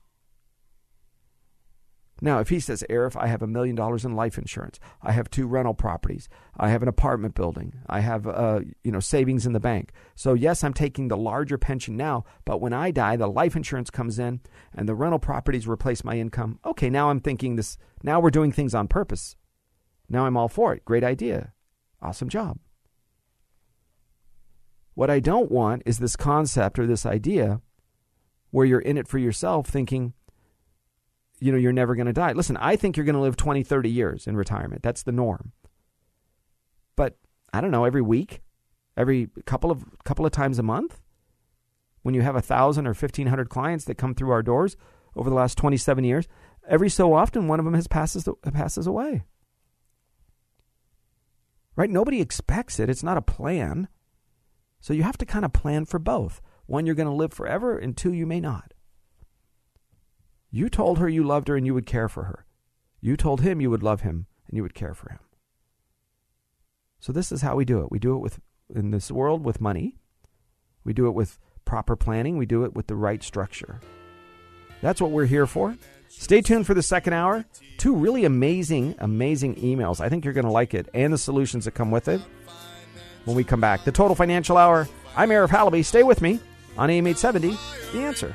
Now, if he says, Arif, I have a million dollars in life insurance, I have two rental properties, I have an apartment building, I have uh, you know savings in the bank. So yes, I'm taking the larger pension now, but when I die, the life insurance comes in and the rental properties replace my income. Okay, now I'm thinking this. Now we're doing things on purpose. Now I'm all for it. Great idea, awesome job. What I don't want is this concept or this idea where you're in it for yourself, thinking you know, you're never going to die. Listen, I think you're going to live 20, 30 years in retirement. That's the norm. But I don't know, every week, every couple of couple of times a month, when you have a thousand or fifteen hundred clients that come through our doors over the last 27 years, every so often one of them has passes passes away. Right? Nobody expects it. It's not a plan. So you have to kind of plan for both. One, you're going to live forever, and two, you may not. You told her you loved her and you would care for her. You told him you would love him and you would care for him. So this is how we do it. We do it with in this world with money. We do it with proper planning. We do it with the right structure. That's what we're here for. Stay tuned for the second hour. Two really amazing, amazing emails. I think you're going to like it and the solutions that come with it when we come back. The Total Financial Hour. I'm Arif Halaby. Stay with me on AM 870. The answer.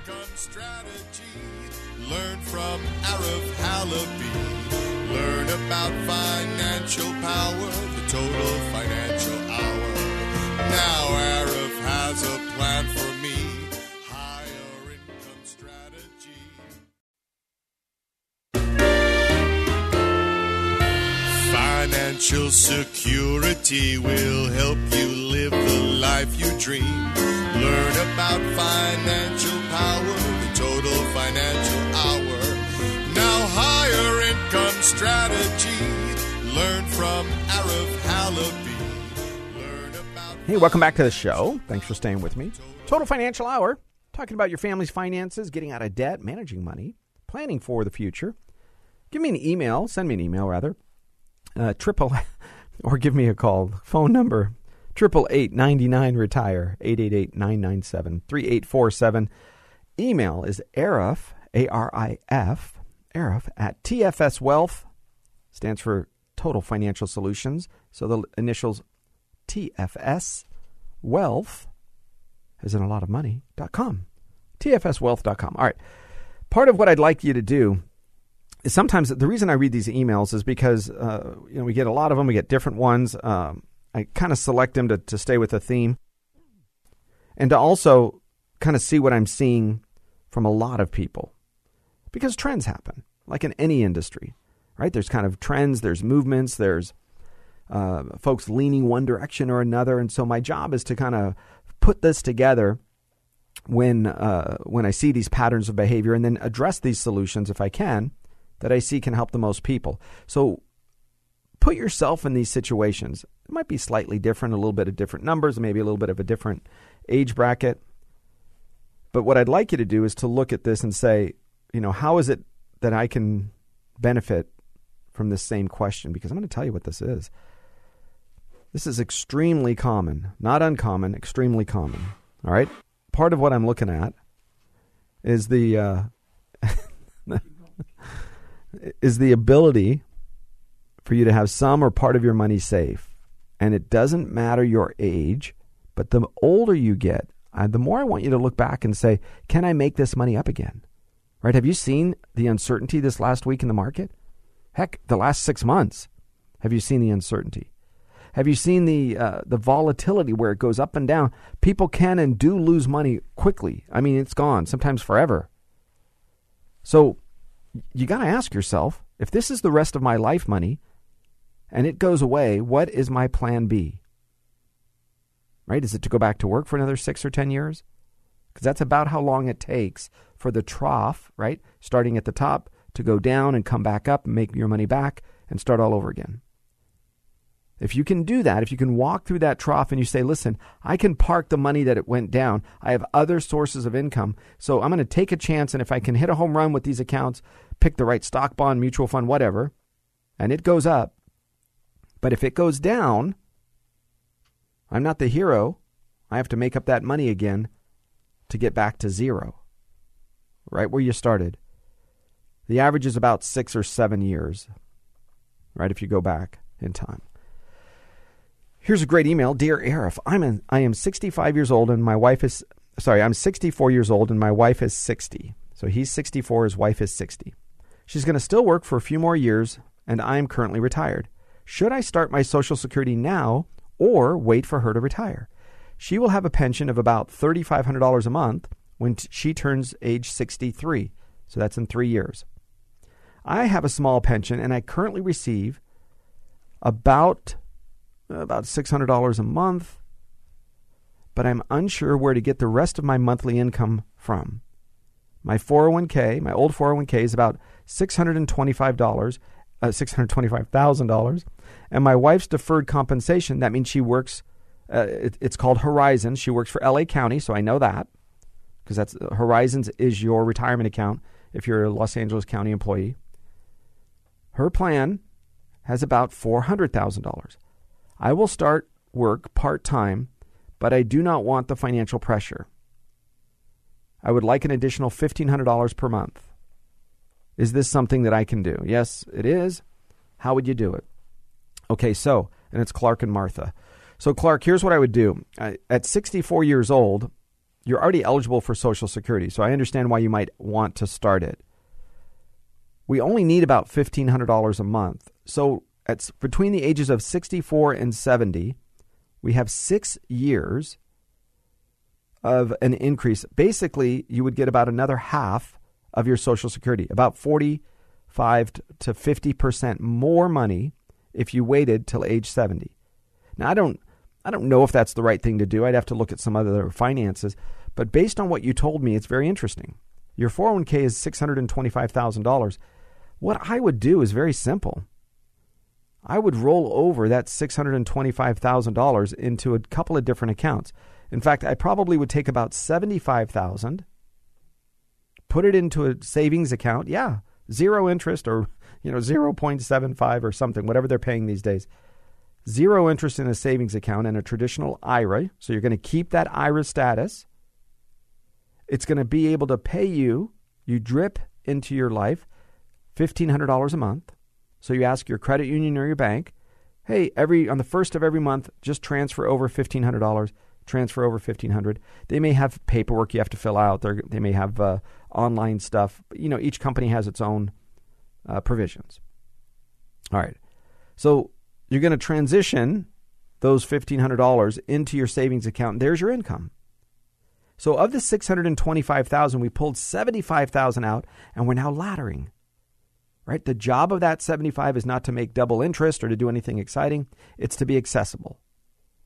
Learn from Arif Halaby. Learn about financial power, the Total Financial Hour. Now Arif has a plan for Financial security will help you live the life you dream. Learn about financial power, the total financial hour. Now, higher income strategy. Learn from Arif Halaby. Hey, welcome back to the show. Thanks for staying with me. Total Financial Hour, talking about your family's finances, getting out of debt, managing money, planning for the future. Give me an email, send me an email rather, uh, triple, or give me a call. Phone number triple eight ninety nine retire eight eight eight nine nine seven three eight four seven. Email is arif a r i f arif at tfs wealth stands for Total Financial Solutions. So the initials TFS Wealth, is in a lot of money, dot com. TFSwealth.com. All right. Part of what I'd like you to do sometimes the reason I read these emails is because uh, you know we get a lot of them, we get different ones. Um, I kind of select them to, to stay with a theme and to also kind of see what I'm seeing from a lot of people because trends happen, like in any industry, right? There's kind of trends, there's movements, there's uh, folks leaning one direction or another, and so my job is to kind of put this together when uh, when I see these patterns of behavior, and then address these solutions if I can that I see can help the most people. So put yourself in these situations. It might be slightly different, a little bit of different numbers, maybe a little bit of a different age bracket. But what I'd like you to do is to look at this and say, you know, how is it that I can benefit from this same question? Because I'm going to tell you what this is. This is extremely common, not uncommon, extremely common. All right? Part of what I'm looking at is the uh, is the ability for you to have some or part of your money safe. And it doesn't matter your age, but the older you get, the more I want you to look back and say, can I make this money up again? Right? Have you seen the uncertainty this last week in the market? Heck, the last six months. Have you seen the uncertainty? Have you seen the uh, the volatility where it goes up and down? People can and do lose money quickly. I mean, it's gone sometimes forever. So you got to ask yourself if this is the rest of my life money and it goes away, what is my plan B? Right? Is it to go back to work for another six or 10 years? Because that's about how long it takes for the trough, right? Starting at the top to go down and come back up and make your money back and start all over again. If you can do that, if you can walk through that trough and you say, listen, I can park the money that it went down. I have other sources of income. So I'm going to take a chance. And if I can hit a home run with these accounts, pick the right stock, bond, mutual fund, whatever, and it goes up. But if it goes down, I'm not the hero. I have to make up that money again to get back to zero, right where you started. The average is about six or seven years, right? If you go back in time. Here's a great email, dear Arif. I'm an, I am 65 years old and my wife is sorry. I'm 64 years old and my wife is 60. So he's 64, his wife is 60. She's going to still work for a few more years, and I'm currently retired. Should I start my Social Security now or wait for her to retire? She will have a pension of about $3,500 a month when t- she turns age 63. So that's in three years. I have a small pension and I currently receive about about $600 a month, but I'm unsure where to get the rest of my monthly income from. My 401k, my old 401k is about $625, uh, $625,000, and my wife's deferred compensation, that means she works uh, it, it's called Horizon. She works for LA County, so I know that because that's Horizons is your retirement account if you're a Los Angeles County employee. Her plan has about $400,000. I will start work part time, but I do not want the financial pressure. I would like an additional $1,500 per month. Is this something that I can do? Yes, it is. How would you do it? Okay, so, and it's Clark and Martha. So, Clark, here's what I would do. At 64 years old, you're already eligible for Social Security, so I understand why you might want to start it. We only need about $1,500 a month. So, at, between the ages of 64 and 70, we have six years of an increase. Basically, you would get about another half of your Social Security, about 45 to 50% more money if you waited till age 70. Now, I don't I don't know if that's the right thing to do. I'd have to look at some other finances. But based on what you told me, it's very interesting. Your 401k is $625,000. What I would do is very simple. I would roll over that $625,000 into a couple of different accounts. In fact, I probably would take about 75,000 put it into a savings account. Yeah, zero interest or, you know, 0.75 or something, whatever they're paying these days zero interest in a savings account and a traditional IRA. So you're going to keep that IRA status. It's going to be able to pay you, you drip into your life $1,500 a month. So you ask your credit union or your bank, hey, every on the first of every month, just transfer over $1,500, transfer over 1500 They may have paperwork you have to fill out. They're, they may have uh, online stuff. But, you know, each company has its own uh, provisions. All right. So you're going to transition those $1,500 into your savings account. And there's your income. So of the 625,000, we pulled 75,000 out and we're now laddering. Right? The job of that 75 is not to make double interest or to do anything exciting. It's to be accessible.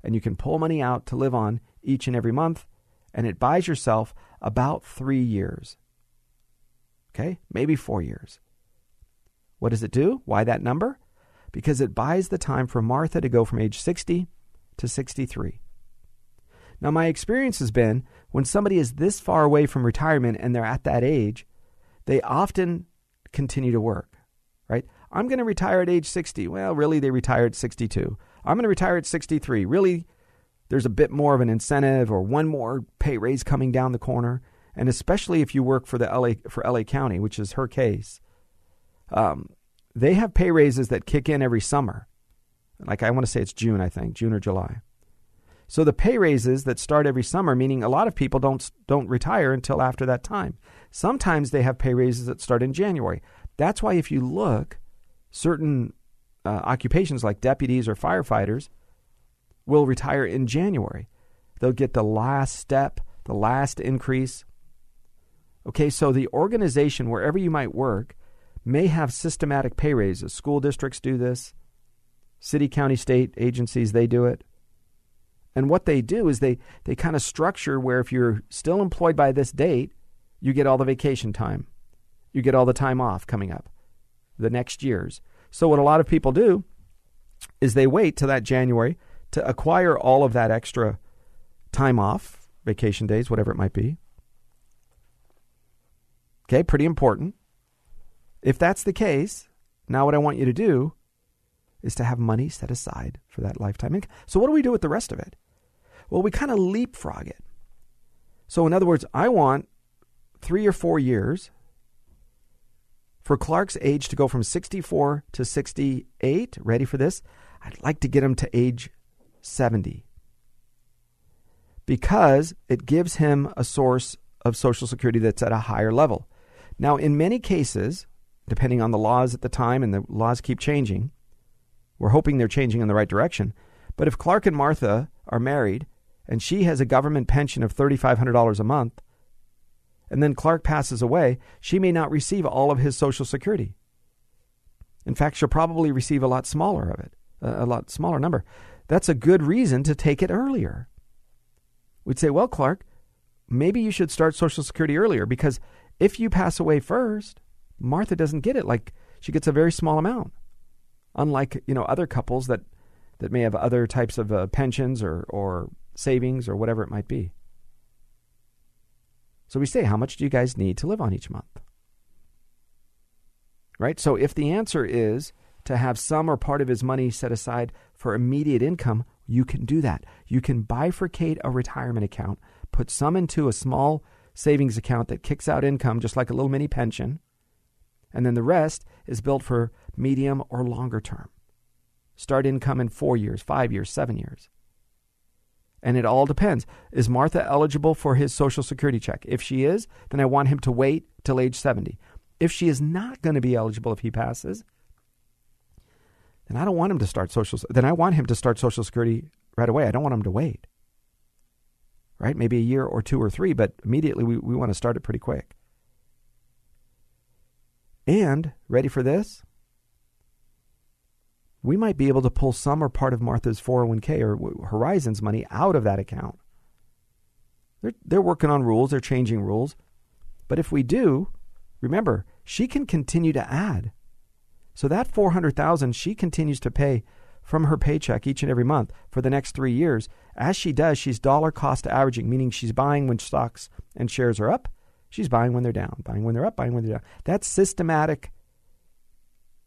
And you can pull money out to live on each and every month and it buys yourself about 3 years. Okay? Maybe 4 years. What does it do? Why that number? because it buys the time for Martha to go from age 60 to 63. Now, my experience has been when somebody is this far away from retirement and they're at that age, they often continue to work, right? I'm going to retire at age 60. Well, really, they retire at 62. I'm going to retire at 63. Really, there's a bit more of an incentive or one more pay raise coming down the corner. And especially if you work for the LA for LA County, which is her case, um, they have pay raises that kick in every summer. Like I want to say it's June, I think, June or July. So the pay raises that start every summer, meaning a lot of people don't don't retire until after that time. Sometimes they have pay raises that start in January. That's why if you look, certain uh, occupations like deputies or firefighters will retire in January. They'll get the last step, the last increase. Okay, so the organization, wherever you might work, may have systematic pay raises. School districts do this, city, county, state agencies, they do it. And what they do is they, they kind of structure where if you're still employed by this date, you get all the vacation time. You get all the time off coming up the next years. So, what a lot of people do is they wait till that January to acquire all of that extra time off, vacation days, whatever it might be. Okay, pretty important. If that's the case, now what I want you to do is to have money set aside for that lifetime income. So, what do we do with the rest of it? Well, we kind of leapfrog it. So, in other words, I want three or four years for Clark's age to go from 64 to 68. Ready for this? I'd like to get him to age 70 because it gives him a source of Social Security that's at a higher level. Now, in many cases, depending on the laws at the time, and the laws keep changing. We're hoping they're changing in the right direction. But if Clark and Martha are married and she has a government pension of $3,500 a month, and then Clark passes away, she may not receive all of his Social Security. In fact, she'll probably receive a lot smaller of it, a lot smaller number. That's a good reason to take it earlier. We'd say, well, Clark, maybe you should start Social Security earlier because if you pass away first, Martha doesn't get it. Like she gets a very small amount, unlike you know other couples that that may have other types of uh, pensions or or savings or whatever it might be. So we say, how much do you guys need to live on each month? Right? So if the answer is to have some or part of his money set aside for immediate income, you can do that. You can bifurcate a retirement account, put some into a small savings account that kicks out income just like a little mini pension, and then the rest is built for medium or longer term. Start income in four years, five years, seven years. And it all depends. Is Martha eligible for his Social Security check? If she is, then I want him to wait till age 70. If she is not going to be eligible if he passes, then I don't want him to start Social then I want him to start Social Security right away. I don't want him to wait. Right? Maybe a year or two or three, but immediately we, we want to start it pretty quick. And, ready for this? We might be able to pull some or part of Martha's 401k or Horizon's money out of that account. They're, they're working on rules, they're changing rules. But if we do, remember, she can continue to add. So that 400,000 she continues to pay from her paycheck each and every month for the next 3 years. As she does, she's dollar cost averaging, meaning she's buying when stocks and shares are up She's buying when they're down, buying when they're up, buying when they're down. That's systematic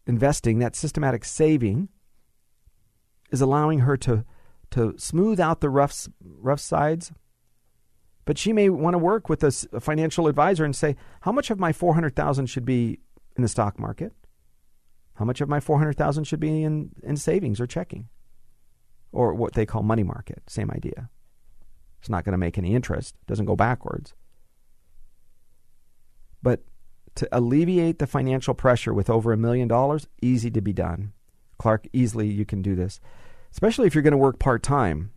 investing, that systematic saving is allowing her to to smooth out the rough rough sides. But she may want to work with a, a financial advisor and say, how much of my 400,000 should be in the stock market? How much of my 400,000 should be in, in savings or checking? Or what they call money market, same idea. It's not going to make any interest, doesn't go backwards. But to alleviate the financial pressure with over a million dollars, easy to be done. Clark, easily you can do this, especially if you're going to work part time.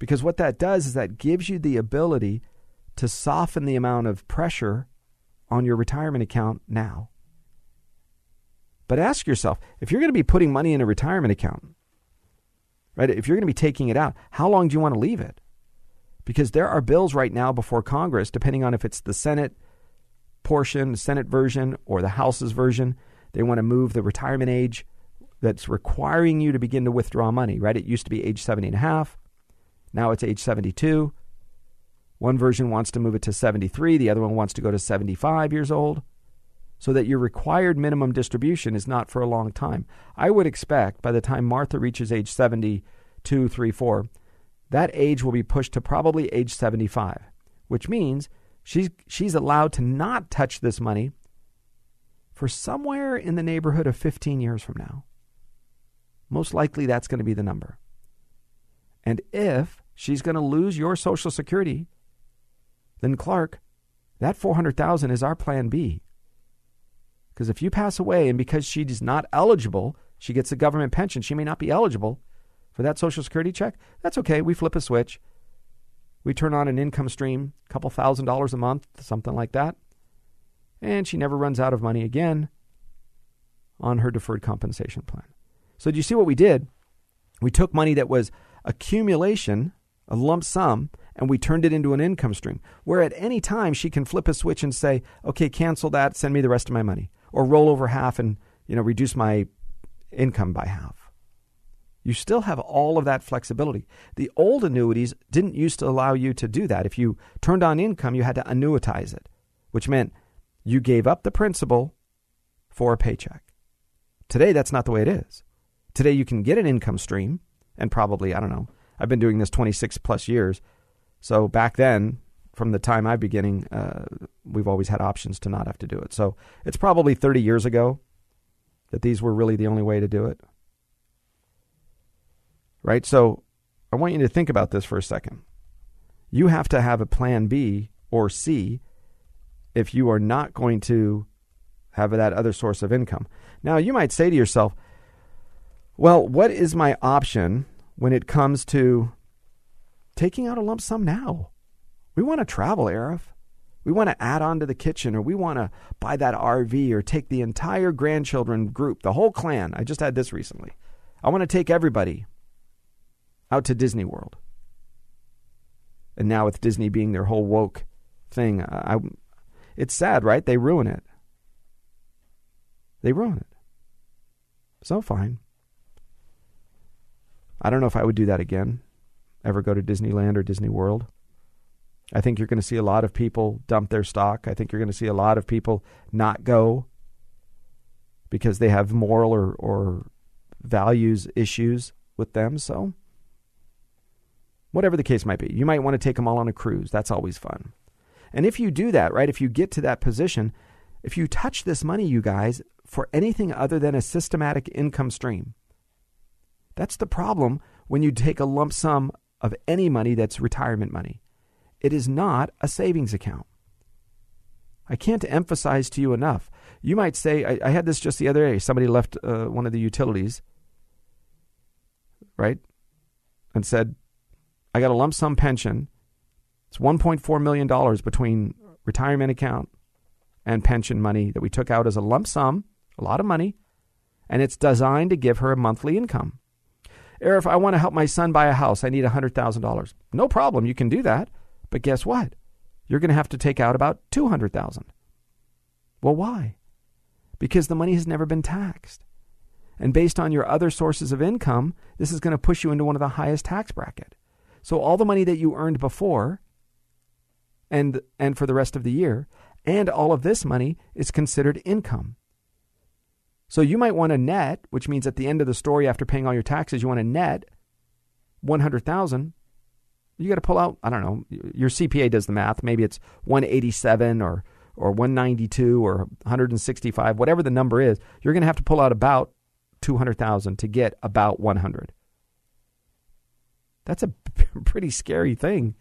Because what that does is that gives you the ability to soften the amount of pressure on your retirement account now. But ask yourself if you're going to be putting money in a retirement account, right? If you're going to be taking it out, how long do you want to leave it? Because there are bills right now before Congress, depending on if it's the Senate portion, the Senate version, or the House's version. They want to move the retirement age that's requiring you to begin to withdraw money, right? It used to be age 70 and a half. Now it's age 72. One version wants to move it to 73. The other one wants to go to 75 years old. So that your required minimum distribution is not for a long time. I would expect by the time Martha reaches age 72, 3, 4, that age will be pushed to probably age 75, which means She's, she's allowed to not touch this money for somewhere in the neighborhood of 15 years from now. Most likely that's going to be the number. And if she's going to lose your Social Security, then Clark, that 400,000 is our plan B. Because if you pass away and because she is not eligible, she gets a government pension, she may not be eligible for that Social Security check. That's okay. We flip a switch. We turn on an income stream, a couple thousand dollars a month, something like that. And she never runs out of money again on her deferred compensation plan. So, do you see what we did? We took money that was accumulation, a lump sum, and we turned it into an income stream where at any time she can flip a switch and say, okay, cancel that, send me the rest of my money, or roll over half and you know reduce my income by half. You still have all of that flexibility. The old annuities didn't used to allow you to do that. If you turned on income, you had to annuitize it, which meant you gave up the principal for a paycheck. Today, that's not the way it is. Today, you can get an income stream, and probably, I don't know, I've been doing this 26 plus years. So back then, from the time I'm beginning, uh, we've always had options to not have to do it. So it's probably 30 years ago that these were really the only way to do it right? So I want you to think about this for a second. You have to have a plan B or C if you are not going to have that other source of income. Now, you might say to yourself, well, what is my option when it comes to taking out a lump sum now? We want to travel, Arif. We want to add on to the kitchen, or we want to buy that RV, or take the entire grandchildren group, the whole clan. I just had this recently. I want to take everybody out to Disney World. And now with Disney being their whole woke thing, I, it's sad, right? They ruin it. They ruin it. So fine. I don't know if I would do that again. Ever go to Disneyland or Disney World? I think you're going to see a lot of people dump their stock. I think you're going to see a lot of people not go because they have moral or, or values issues with them. So, whatever the case might be, you might want to take them all on a cruise. That's always fun. And if you do that, right, if you get to that position, if you touch this money, you guys, for anything other than a systematic income stream, that's the problem when you take a lump sum of any money that's retirement money. It is not a savings account. I can't emphasize to you enough. You might say, I, I had this just the other day. Somebody left uh, one of the utilities, right? And said, I got a lump sum pension. It's $1.4 million between retirement account and pension money that we took out as a lump sum, a lot of money, and it's designed to give her a monthly income. Arif, I want to help my son buy a house. I need $100,000. No problem. You can do that. But guess what? You're going to have to take out about 200,000. Well, why? Because the money has never been taxed. And based on your other sources of income, this is going to push you into one of the highest tax bracket. So all the money that you earned before and and for the rest of the year and all of this money is considered income. So you might want to net, which means at the end of the story after paying all your taxes you want to net 100,000. You got to pull out, I don't know, your CPA does the math, maybe it's 187 or or 192 or 165, whatever the number is, you're going to have to pull out about 200,000 to get about 100. That's a pretty scary thing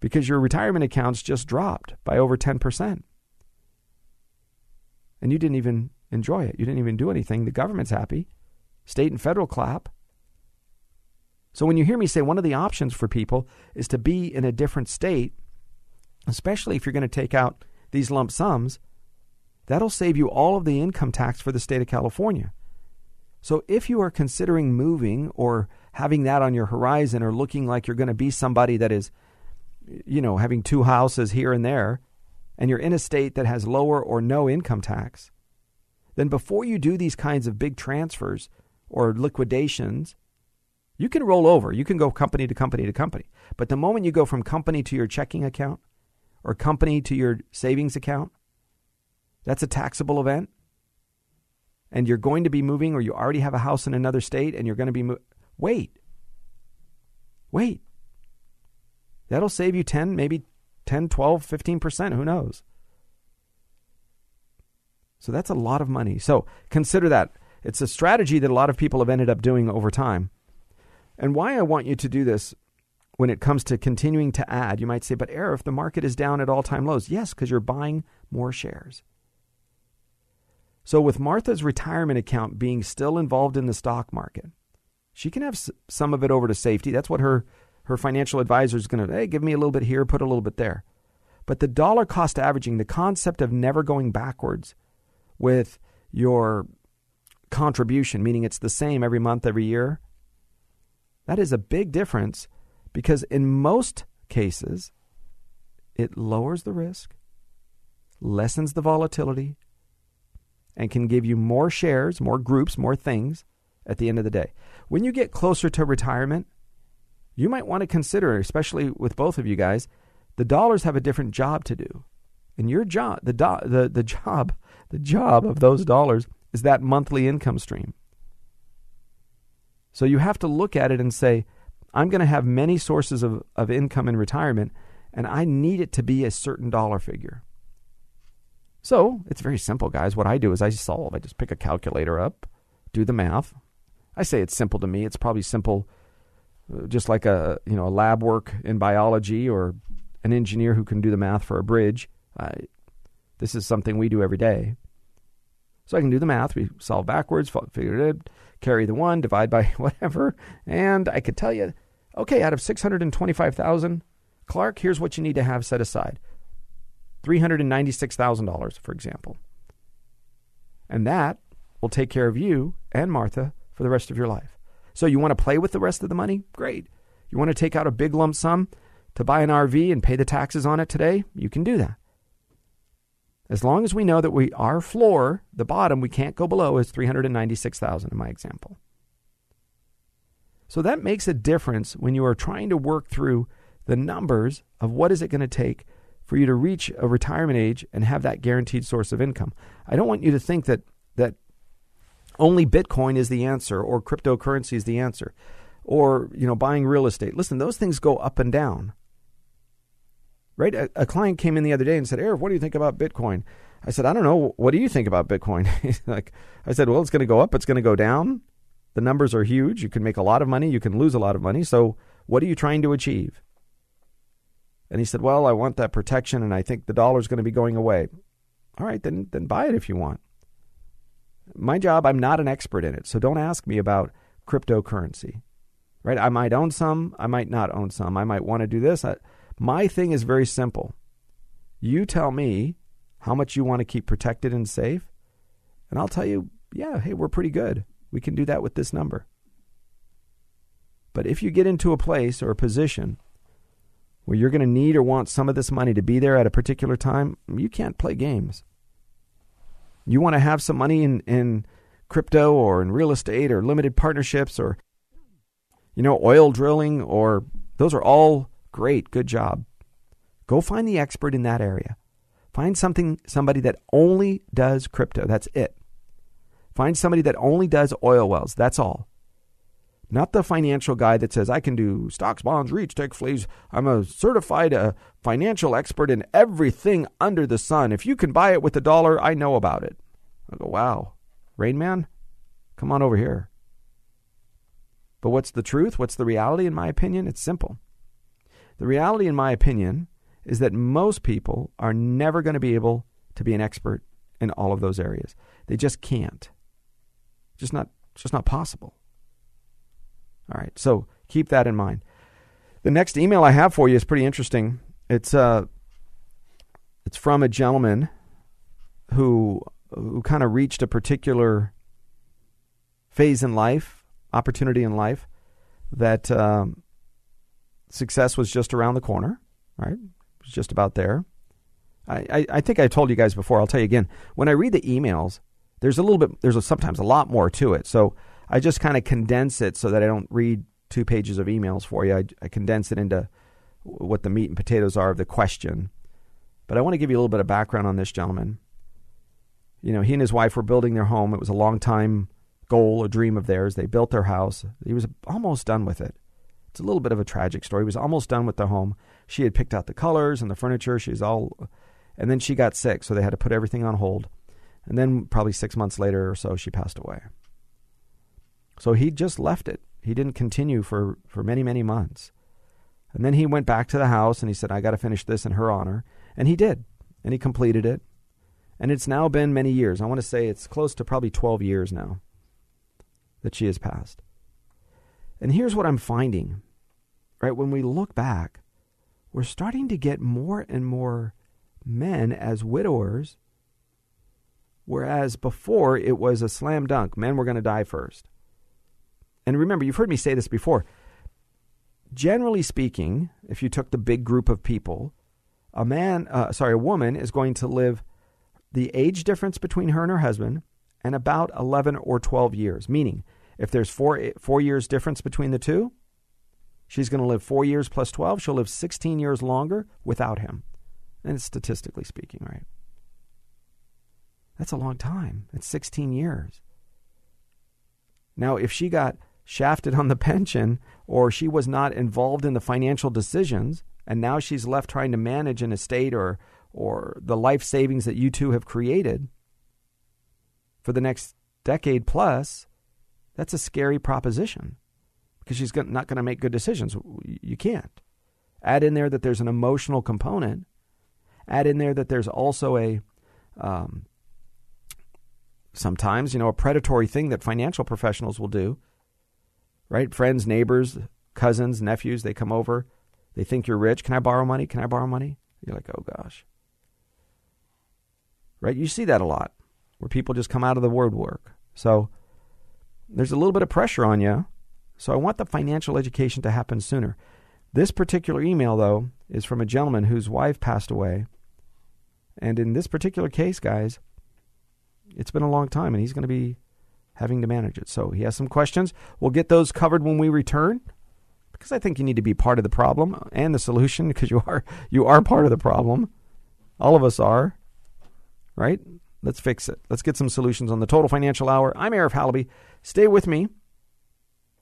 because your retirement accounts just dropped by over 10%. And you didn't even enjoy it. You didn't even do anything. The government's happy. State and federal clap. So when you hear me say one of the options for people is to be in a different state, especially if you're going to take out these lump sums, that'll save you all of the income tax for the state of California. So if you are considering moving or having that on your horizon or looking like you're going to be somebody that is you know, having two houses here and there, and you're in a state that has lower or no income tax, then before you do these kinds of big transfers or liquidations, you can roll over. You can go company to company to company. But the moment you go from company to your checking account or company to your savings account, that's a taxable event. And you're going to be moving, or you already have a house in another state, and you're going to be wait, wait. That'll save you 10, maybe 10, 12, 15%, who knows? So that's a lot of money. So consider that. It's a strategy that a lot of people have ended up doing over time. And why I want you to do this when it comes to continuing to add, you might say, but Arif, the market is down at all time lows. Yes, because you're buying more shares. So, with Martha's retirement account being still involved in the stock market, she can have some of it over to safety. That's what her her financial advisor is going to, hey, give me a little bit here, put a little bit there. But the dollar cost averaging, the concept of never going backwards with your contribution, meaning it's the same every month, every year, that is a big difference because in most cases, it lowers the risk, lessens the volatility, and can give you more shares, more groups, more things at the end of the day. When you get closer to retirement, you might want to consider, especially with both of you guys, the dollars have a different job to do. And your job, the, do, the, the job, the job of those dollars is that monthly income stream. So you have to look at it and say, I'm going to have many sources of, of income in retirement, and I need it to be a certain dollar figure. So it's very simple, guys. What I do is I solve. I just pick a calculator up, do the math. I say it's simple to me. It's probably simple just like a you know a lab work in biology or an engineer who can do the math for a bridge. Uh, this is something we do every day. So I can do the math. We solve backwards, figure it, carry the one, divide by whatever, and I could tell you, okay, out of six hundred and twenty-five thousand, Clark, here's what you need to have set aside. $396,000, for example. And that will take care of you and Martha for the rest of your life. So you want to play with the rest of the money? Great. You want to take out a big lump sum to buy an RV and pay the taxes on it today? You can do that. As long as we know that we our floor, the bottom we can't go below is 396,000 in my example. So that makes a difference when you are trying to work through the numbers of what is it going to take for you to reach a retirement age and have that guaranteed source of income. I don't want you to think that that only Bitcoin is the answer or cryptocurrency is the answer or you know buying real estate. Listen, those things go up and down. Right? A, a client came in the other day and said, "Eric, what do you think about Bitcoin?" I said, "I don't know. What do you think about Bitcoin?" like I said, "Well, it's going to go up. It's going to go down. The numbers are huge. You can make a lot of money. You can lose a lot of money. So, what are you trying to achieve?" And he said, "Well, I want that protection, and I think the dollar's going to be going away." All right, then then buy it if you want. My job, I'm not an expert in it, so don't ask me about cryptocurrency. Right? I might own some, I might not own some. I might want to do this. I, my thing is very simple. You tell me how much you want to keep protected and safe, and I'll tell you, yeah, hey, we're pretty good. We can do that with this number. But if you get into a place or a position where you're going to need or want some of this money to be there at a particular time, you can't play games. You want to have some money in, in crypto or in real estate or limited partnerships or, you know, oil drilling or those are all great. Good job. Go find the expert in that area. Find something, somebody that only does crypto. That's it. Find somebody that only does oil wells. That's all. Not the financial guy that says, I can do stocks, bonds, REITs, take fleas. I'm a certified uh, financial expert in everything under the sun. If you can buy it with a dollar, I know about it. I go, wow, Rain Man, come on over here. But what's the truth? What's the reality, in my opinion? It's simple. The reality, in my opinion, is that most people are never going to be able to be an expert in all of those areas. They just can't. Just not, just not possible. All right, so keep that in mind. The next email I have for you is pretty interesting. It's uh, it's from a gentleman who who kind of reached a particular phase in life, opportunity in life, that um, success was just around the corner. Right, it was just about there. I, I, I think I told you guys before. I'll tell you again. When I read the emails, there's a little bit. There's a, sometimes a lot more to it. So I just kind of condense it so that I don't read two pages of emails for you. I, I, condense it into what the meat and potatoes are of the question. But I want to give you a little bit of background on this gentleman. You know, he and his wife were building their home. It was a long time goal, a dream of theirs. They built their house. He was almost done with it. It's a little bit of a tragic story. He was almost done with the home. She had picked out the colors and the furniture. She's all, and then she got sick, so they had to put everything on hold. And then probably six months later or so, she passed away. So he just left it. He didn't continue for, for many, many months. And then he went back to the house and he said, I got to finish this in her honor. And he did. And he completed it. And it's now been many years. I want to say it's close to probably 12 years now that she has passed. And here's what I'm finding, right? When we look back, we're starting to get more and more men as widowers, whereas before it was a slam dunk men were going to die first. And remember, you've heard me say this before. Generally speaking, if you took the big group of people, a man, uh, sorry, a woman is going to live the age difference between her and her husband and about 11 or 12 years. Meaning, if there's four, four years difference between the two, she's going to live four years plus 12. She'll live 16 years longer without him. And it's statistically speaking, right? That's a long time. It's 16 years. Now, if she got shafted on the pension or she was not involved in the financial decisions and now she's left trying to manage an estate or or the life savings that you two have created for the next decade plus that's a scary proposition because she's not going to make good decisions. You can't. Add in there that there's an emotional component. Add in there that there's also a um, sometimes you know a predatory thing that financial professionals will do right? Friends, neighbors, cousins, nephews, they come over. They think you're rich. Can I borrow money? Can I borrow money? You're like, oh gosh. right? You see that a lot where people just come out of the woodwork. So there's a little bit of pressure on you. So I want the financial education to happen sooner. This particular email, though, is from a gentleman whose wife passed away. And in this particular case, guys, it's been a long time and he's going to be having to manage it. So he has some questions. We'll get those covered when we return because I think you need to be part of the problem and the solution because you are you are part of the problem. All of us are. Right? Let's fix it. Let's get some solutions on the Total Financial Hour. I'm Arif Halaby. Stay with me.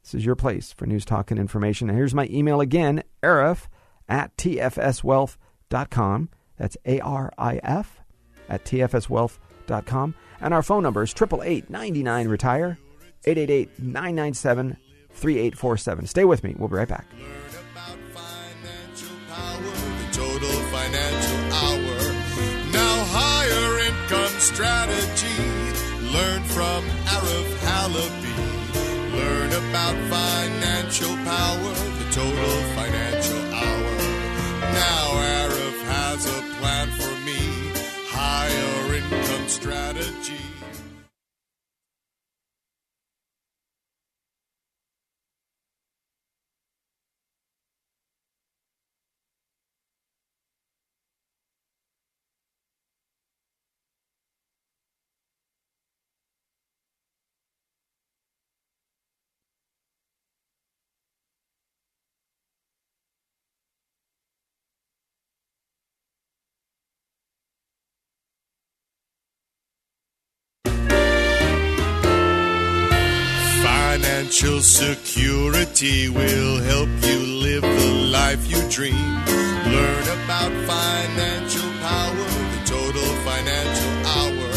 This is your place for news, talk, and information. And here's my email again, arif at tfswealth.com. That's A-R-I-F at tfswealth.com. And our phone number is 888 retire 888 997 3847. Stay with me. We'll be right back. Learn about financial power, the total financial hour. Now higher income strategy. Learn from Halaby. Learn about financial power, the total financial hour. Now has a plan for me. Higher income strategy. Financial security will help you live the life you dream. Learn about financial power, the total financial hour.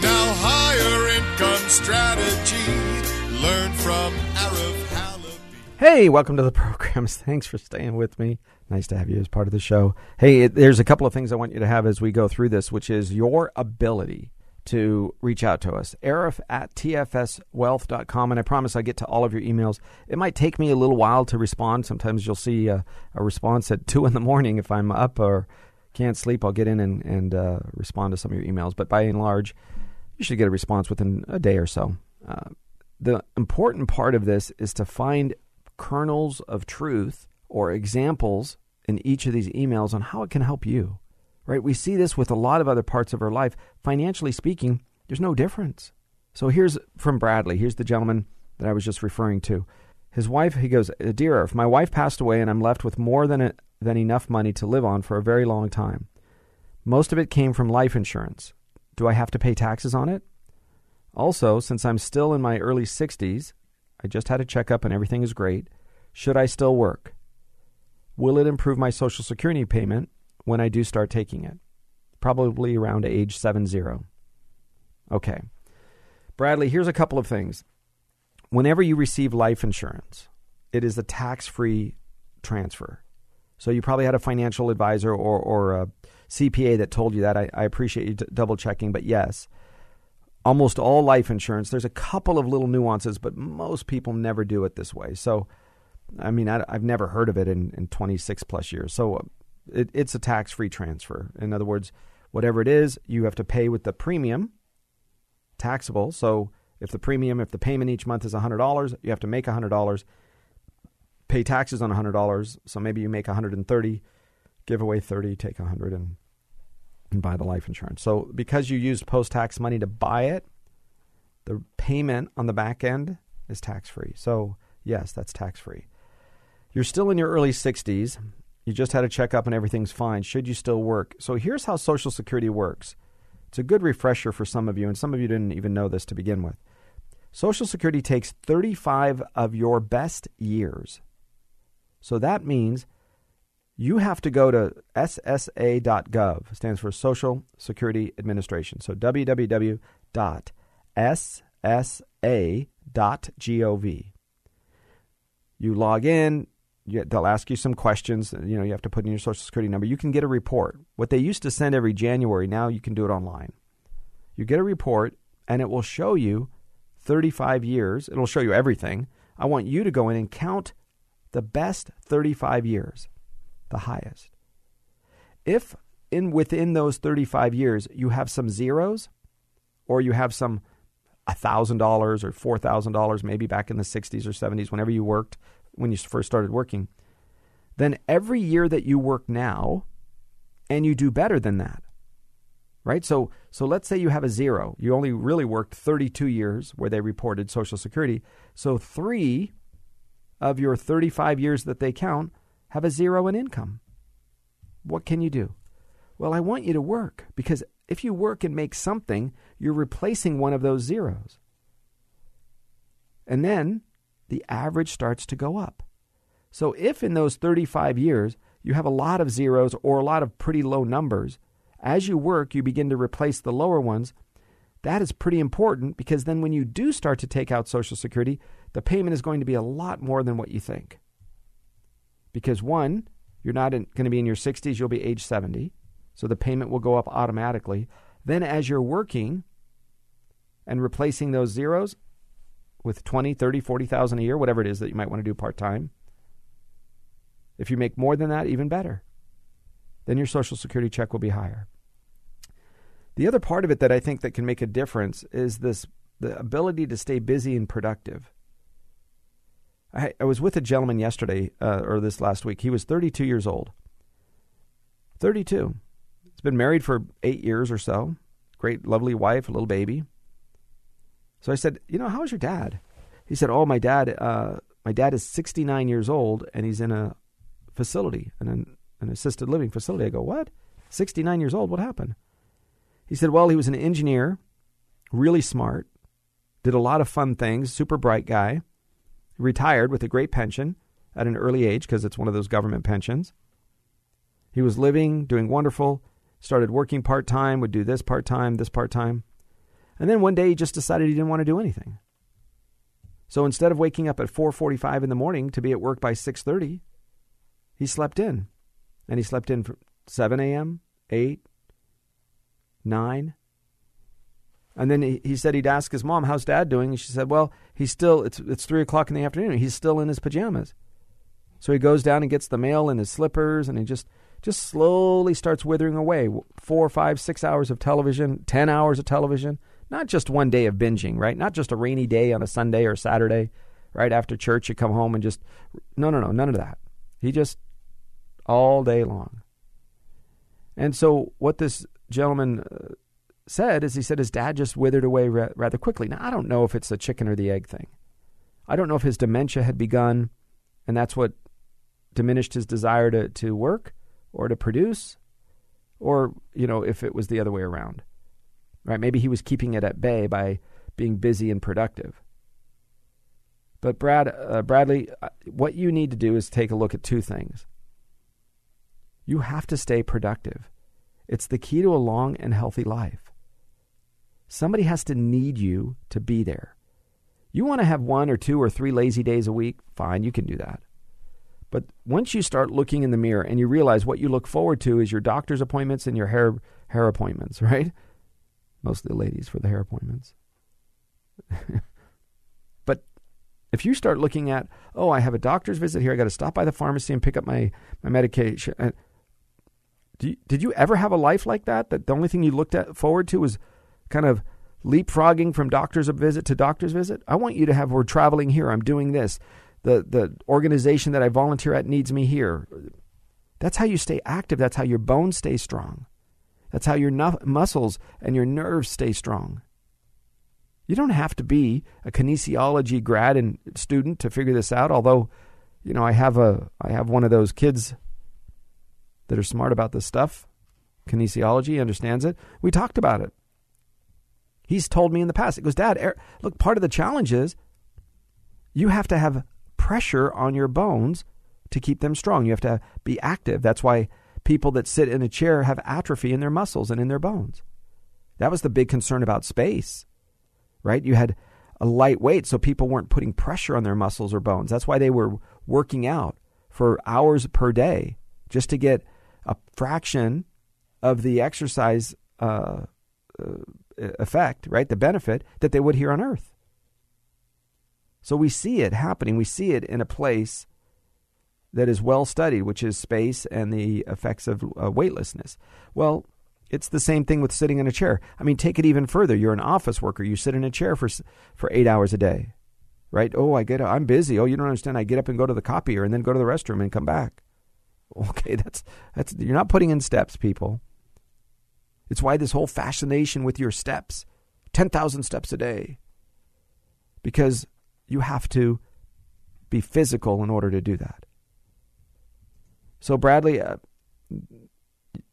Now higher income strategy. Learn from Arif Halaby. Hey, welcome to the programs. Thanks for staying with me. Nice to have you as part of the show. Hey, there's a couple of things I want you to have as we go through this, which is your ability to reach out to us. Arif at tfswealth.com. And I promise I get to all of your emails. It might take me a little while to respond. Sometimes you'll see a, a response at 2 in the morning if I'm up or can't sleep. I'll get in and, and uh, respond to some of your emails. But by and large, you should get a response within a day or so. Uh, the important part of this is to find kernels of truth or examples in each of these emails on how it can help you. Right? We see this with a lot of other parts of our life. Financially speaking, there's no difference. So here's from Bradley. Here's the gentleman that I was just referring to. His wife, he goes, Dear, if my wife passed away and I'm left with more than, a, than enough money to live on for a very long time, most of it came from life insurance. Do I have to pay taxes on it? Also, since I'm still in my early 60s, I just had a checkup and everything is great, should I still work? Will it improve my Social Security payment when I do start taking it? Probably around age 70. Okay. Bradley, here's a couple of things. Whenever you receive life insurance, it is a tax free transfer. So you probably had a financial advisor or, or a CPA that told you that. I, I appreciate you double checking, but yes, almost all life insurance, there's a couple of little nuances, but most people never do it this way. So, I mean, I, have never heard of it in, in 26 plus years. So it, it's a tax free transfer. In other words, whatever it is, you have to pay with the premium, taxable. So if the premium, if the payment each month is $100, you have to make $100, pay taxes on $100. So maybe you make 130, give away 30, take 100 and and buy the life insurance. So because you used post-tax money to buy it, the payment on the back end is tax-free. So, yes, that's tax-free. You're still in your early 60s. You just had a checkup and everything's fine. Should you still work? So here's how Social Security works. It's a good refresher for some of you, and some of you didn't even know this to begin with. Social Security takes 35 of your best years. So that means you have to go to ssa.gov, stands for Social Security Administration. So www.ssa.gov. You log in, you, they'll ask you some questions. Uh, you know, you have to put in your social security number. You can get a report. What they used to send every January, now you can do it online. You get a report, and it will show you 35 years. It'll show you everything. I want you to go in and count the best 35 years, the highest. If in within those 35 years you have some zeros or you have some $1,000 or $4,000 maybe back in the 60s or 70s whenever you worked when you first started working, then every year that you work now and you do better than that. Right? So so let's say you have a zero. You only really worked 32 years where they reported social security. So 3 of your 35 years that they count have a zero in income. What can you do? Well, I want you to work because if you work and make something, you're replacing one of those zeros. And then the average starts to go up. So if in those 35 years you have a lot of zeros or a lot of pretty low numbers, as you work, you begin to replace the lower ones. That is pretty important because then when you do start to take out Social Security, the payment is going to be a lot more than what you think. Because one, you're not in, going to be in your 60s, you'll be age 70. So the payment will go up automatically. Then as you're working and replacing those zeros with 20, 30, 40,000 a year, whatever it is that you might want to do part-time, if you make more than that, even better. Then your social security check will be higher. The other part of it that I think that can make a difference is this the ability to stay busy and productive. I, I was with a gentleman yesterday uh, or this last week. He was 32 years old. 32. He's been married for eight years or so. Great, lovely wife, a little baby. So I said, you know, how's your dad? He said, oh, my dad, uh, my dad is 69 years old and he's in a facility, an, an assisted living facility. I go, what? 69 years old? What happened? He said, well, he was an engineer, really smart, did a lot of fun things, super bright guy, retired with a great pension at an early age because it's one of those government pensions. He was living, doing wonderful, started working part time, would do this part time, this part time. And then one day he just decided he didn't want to do anything. So instead of waking up at 4:45 in the morning to be at work by 6:30, he slept in. And he slept in from 7 a.m., 8, 9. And then he, he said he'd ask his mom, How's dad doing? And she said, Well, he's still, it's, it's 3 o'clock in the afternoon. He's still in his pajamas. So he goes down and gets the mail in his slippers and he just just slowly starts withering away. Four, five, six hours of television, 10 hours of television. Not just one day of binging, right? Not just a rainy day on a Sunday or Saturday, right after church, you come home and just, no, no, no, none of that. He just all day long. And so, what this gentleman uh, said is he said his dad just withered away ra- rather quickly. Now, I don't know if it's the chicken or the egg thing. I don't know if his dementia had begun and that's what diminished his desire to, to work or to produce, or, you know, if it was the other way around. Right? Maybe he was keeping it at bay by being busy and productive. But Brad, uh, Bradley, uh, what you need to do is take a look at two things. You have to stay productive. It's the key to a long and healthy life. Somebody has to need you to be there. You want to have one or two or three lazy days a week? Fine, you can do that. But once you start looking in the mirror and you realize what you look forward to is your doctor's appointments and your hair hair appointments, right? Mostly the ladies for the hair appointments. but if you start looking at, oh, I have a doctor's visit here, I got to stop by the pharmacy and pick up my my medication. You, did you ever have a life like that? That the only thing you looked at forward to was kind of leapfrogging from doctor's visit to doctor's visit? I want you to have, we're traveling here, I'm doing this. The, the organization that I volunteer at needs me here. That's how you stay active. That's how your bones stay strong. That's how your nu- muscles and your nerves stay strong. You don't have to be a kinesiology grad and student to figure this out. Although, you know, I have a I have one of those kids that are smart about this stuff. Kinesiology understands it. We talked about it. He's told me in the past. It goes, Dad, er, look, part of the challenge is you have to have pressure on your bones to keep them strong. You have to be active. That's why people that sit in a chair have atrophy in their muscles and in their bones. That was the big concern about space, right? You had a light weight, so people weren't putting pressure on their muscles or bones. That's why they were working out for hours per day just to get a fraction of the exercise uh, uh, effect, right? The benefit that they would here on earth. So we see it happening. We see it in a place that is well studied, which is space and the effects of uh, weightlessness. Well, it's the same thing with sitting in a chair. I mean, take it even further. You're an office worker. You sit in a chair for for eight hours a day, right? Oh, I get. I'm busy. Oh, you don't understand. I get up and go to the copier and then go to the restroom and come back. Okay, that's that's. You're not putting in steps, people. It's why this whole fascination with your steps, ten thousand steps a day, because you have to be physical in order to do that. So, Bradley, uh,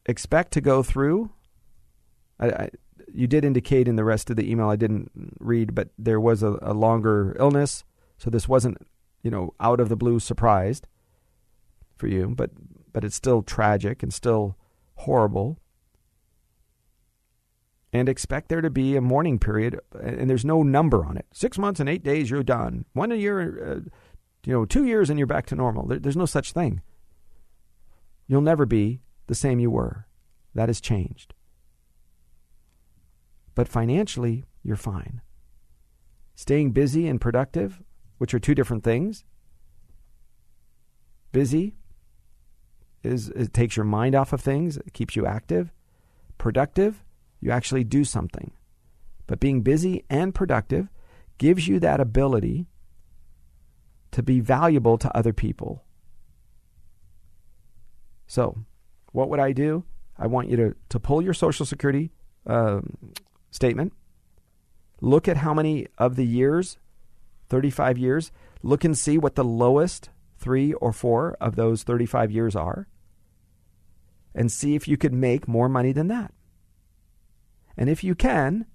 expect to go through. I, I, you did indicate in the rest of the email I didn't read, but there was a, a longer illness, so this wasn't, you know, out of the blue surprised for you, but but it's still tragic and still horrible. And expect there to be a mourning period, and there's no number on it. Six months and eight days, you're done. One year, uh, you know, two years, and you're back to normal. There, there's no such thing. You'll never be the same you were. That has changed. But financially, you're fine. Staying busy and productive, which are two different things. Busy is it takes your mind off of things, it keeps you active. Productive, you actually do something. But being busy and productive gives you that ability to be valuable to other people. So, what would I do? I want you to, to pull your Social Security um, statement, look at how many of the years, 35 years, look and see what the lowest three or four of those 35 years are, and see if you could make more money than that. And if you can,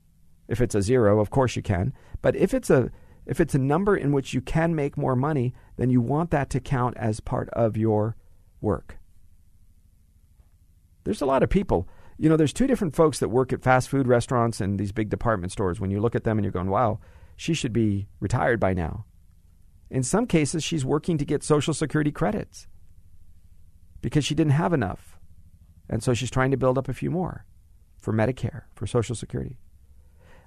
if it's a zero, of course you can, but if it's a if it's a number in which you can make more money, then you want that to count as part of your work. There's a lot of people. You know, there's two different folks that work at fast food restaurants and these big department stores. When you look at them and you're going, wow, she should be retired by now. In some cases, she's working to get Social Security credits because she didn't have enough. And so she's trying to build up a few more for Medicare, for Social Security.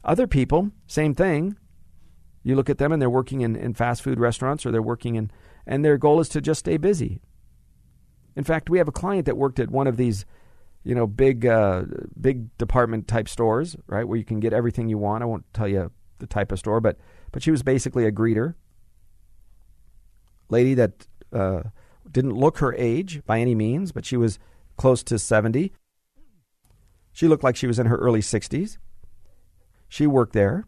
Other people, same thing. You look at them and they're working in, in fast food restaurants or they're working in, and their goal is to just stay busy. In fact, we have a client that worked at one of these you know, big uh, big department type stores, right, where you can get everything you want. I won't tell you the type of store, but but she was basically a greeter, lady that uh, didn't look her age by any means, but she was close to seventy. She looked like she was in her early sixties. She worked there.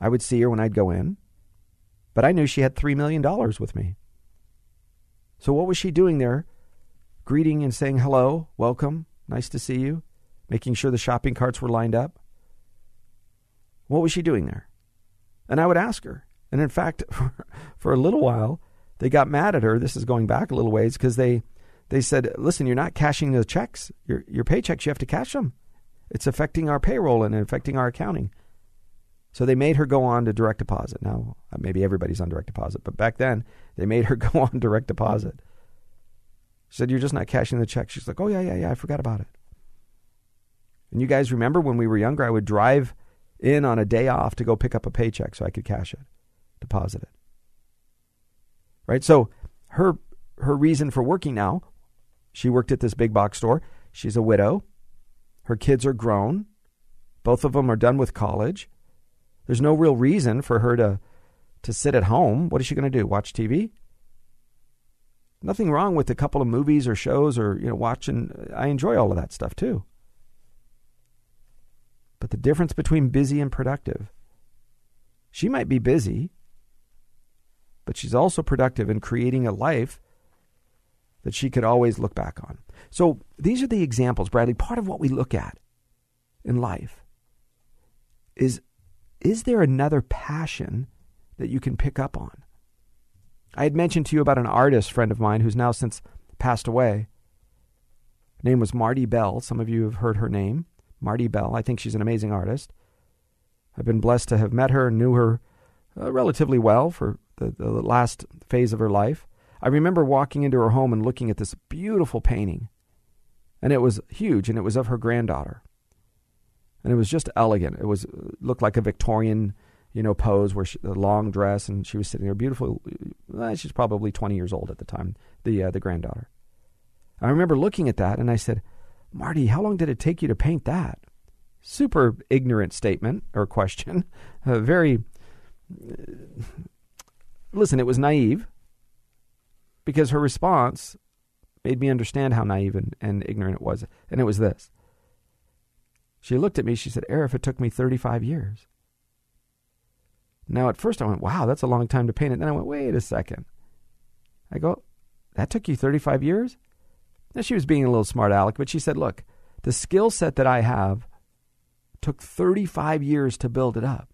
I would see her when I'd go in, but I knew she had three million dollars with me. So what was she doing there? Greeting and saying hello, welcome, nice to see you, making sure the shopping carts were lined up. What was she doing there? And I would ask her. And in fact, for, a little while, they got mad at her. This is going back a little ways because they, they said, listen, you're not cashing the checks, your, your paychecks, you have to cash them. It's affecting our payroll and affecting our accounting. So they made her go on to direct deposit. Now, maybe everybody's on direct deposit, but back then, they made her go on direct deposit. She said, You're just not cashing the check. She's like, Oh, yeah, yeah, yeah. I forgot about it. And you guys remember when we were younger, I would drive in on a day off to go pick up a paycheck so I could cash it, deposit it. Right? So her her reason for working now, she worked at this big box store. She's a widow. Her kids are grown. Both of them are done with college. There's no real reason for her to to sit at home. What is she going to do? Watch TV? Nothing wrong with a couple of movies or shows or, you know, watching. I enjoy all of that stuff too. But the difference between busy and productive, she might be busy, but she's also productive in creating a life that she could always look back on. So these are the examples, Bradley. Part of what we look at in life is is there another passion that you can pick up on? I had mentioned to you about an artist friend of mine who's now since passed away. Her name was Marty Bell. Some of you have heard her name, Marty Bell. I think she's an amazing artist. I've been blessed to have met her and knew her uh, relatively well for the, the last phase of her life. I remember walking into her home and looking at this beautiful painting. And it was huge, and it was of her granddaughter. And it was just elegant. It was looked like a Victorian you know, pose where she, the long dress and she was sitting there beautiful. Uh, she's probably 20 years old at the time, the, uh, the granddaughter. I remember looking at that and I said, Marty, how long did it take you to paint that? Super ignorant statement or question. Uh, very, listen, it was naive because her response made me understand how naive and, and ignorant it was. And it was this. She looked at me, she said, Arif, it took me 35 years. Now, at first I went, wow, that's a long time to paint it. Then I went, wait a second. I go, that took you 35 years? Now, she was being a little smart aleck, but she said, look, the skill set that I have took 35 years to build it up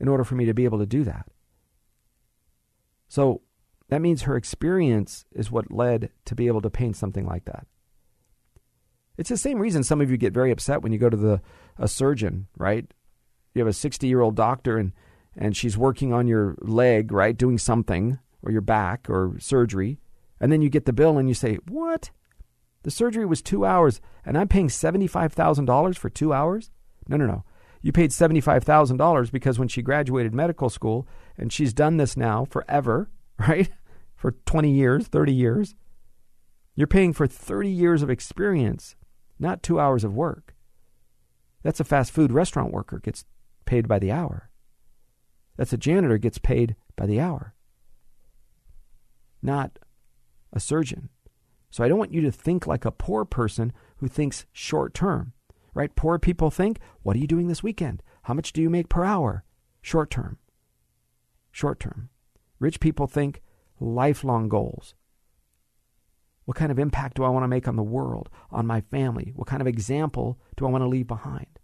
in order for me to be able to do that. So that means her experience is what led to be able to paint something like that. It's the same reason some of you get very upset when you go to the a surgeon, right? You have a 60 year old doctor and and she's working on your leg, right, doing something, or your back, or surgery, and then you get the bill and you say, "What? The surgery was two hours, and I'm paying seventy-five thousand dollars for two hours? No, no, no. You paid seventy-five thousand dollars because when she graduated medical school, and she's done this now forever, right? for 20 years, 30 years. You're paying for 30 years of experience, not two hours of work. That's a fast food restaurant worker gets paid by the hour. That's a janitor gets paid by the hour, not a surgeon. So I don't want you to think like a poor person who thinks short term, right? Poor people think, what are you doing this weekend? How much do you make per hour? Short term. Short term. Rich people think, lifelong goals. What kind of impact do I want to make on the world, on my family? What kind of example do I want to leave behind?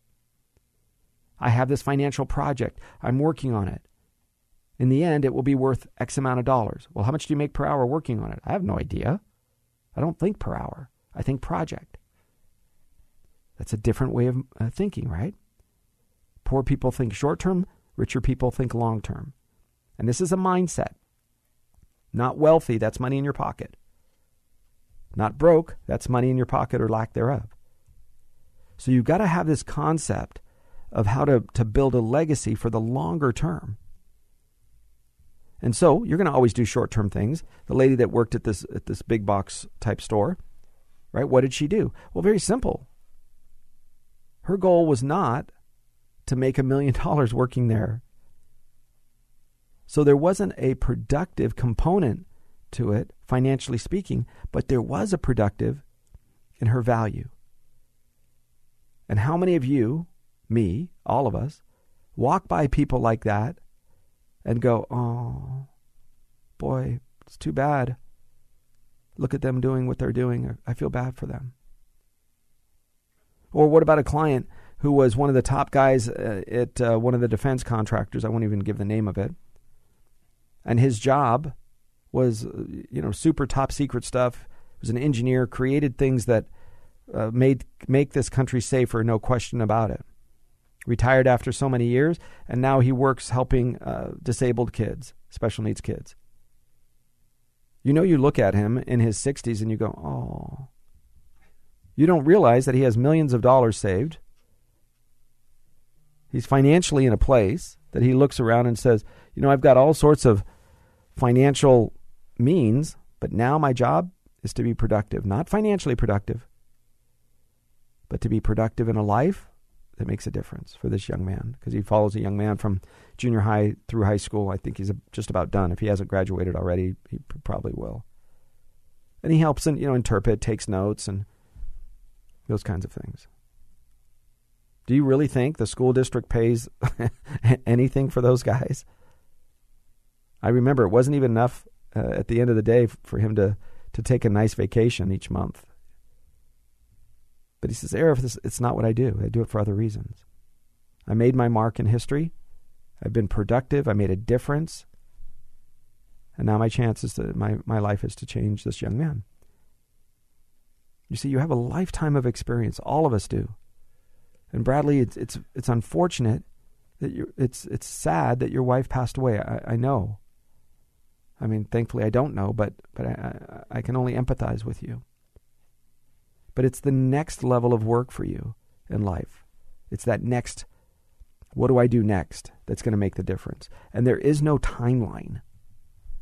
I have this financial project. I'm working on it. In the end, it will be worth X amount of dollars. Well, how much do you make per hour working on it? I have no idea. I don't think per hour, I think project. That's a different way of uh, thinking, right? Poor people think short term, richer people think long term. And this is a mindset. Not wealthy, that's money in your pocket. Not broke, that's money in your pocket or lack thereof. So you've got to have this concept of how to, to build a legacy for the longer term. And so you're going to always do short term things. The lady that worked at this at this big box type store, right? What did she do? Well, very simple. Her goal was not to make a million dollars working there. So there wasn't a productive component to it, financially speaking, but there was a productive in her value. And how many of you, me, all of us, walk by people like that and go, oh, boy, it's too bad. Look at them doing what they're doing. I feel bad for them. Or what about a client who was one of the top guys uh, at uh, one of the defense contractors? I won't even give the name of it and his job was you know super top secret stuff. He was an engineer, created things that uh, made make this country safer, no question about it. Retired after so many years, and now he works helping uh, disabled kids, special needs kids. You know, you look at him in his 60s and you go, oh. You don't realize that he has millions of dollars saved. He's financially in a place that he looks around and says, you know, I've got all sorts of financial means, but now my job is to be productive, not financially productive, but to be productive in a life that makes a difference for this young man because he follows a young man from junior high through high school. I think he's just about done. If he hasn't graduated already, he probably will. And he helps and you know interpret, takes notes, and those kinds of things. Do you really think the school district pays anything for those guys? I remember it wasn't even enough uh, at the end of the day for him to, to take a nice vacation each month. But he says, Arif, this, it's not what I do. I do it for other reasons. I made my mark in history. I've been productive. I made a difference. And now my chance is to, my, my life is to change this young man. You see, you have a lifetime of experience. All of us do. And Bradley, it's, it's, it's unfortunate that you it's, it's sad that your wife passed away. I, I know. I mean, thankfully, I don't know, but but I, I can only empathize with you. But it's the next level of work for you in life. It's that next What do I do next that's going to make the difference? And there is no timeline,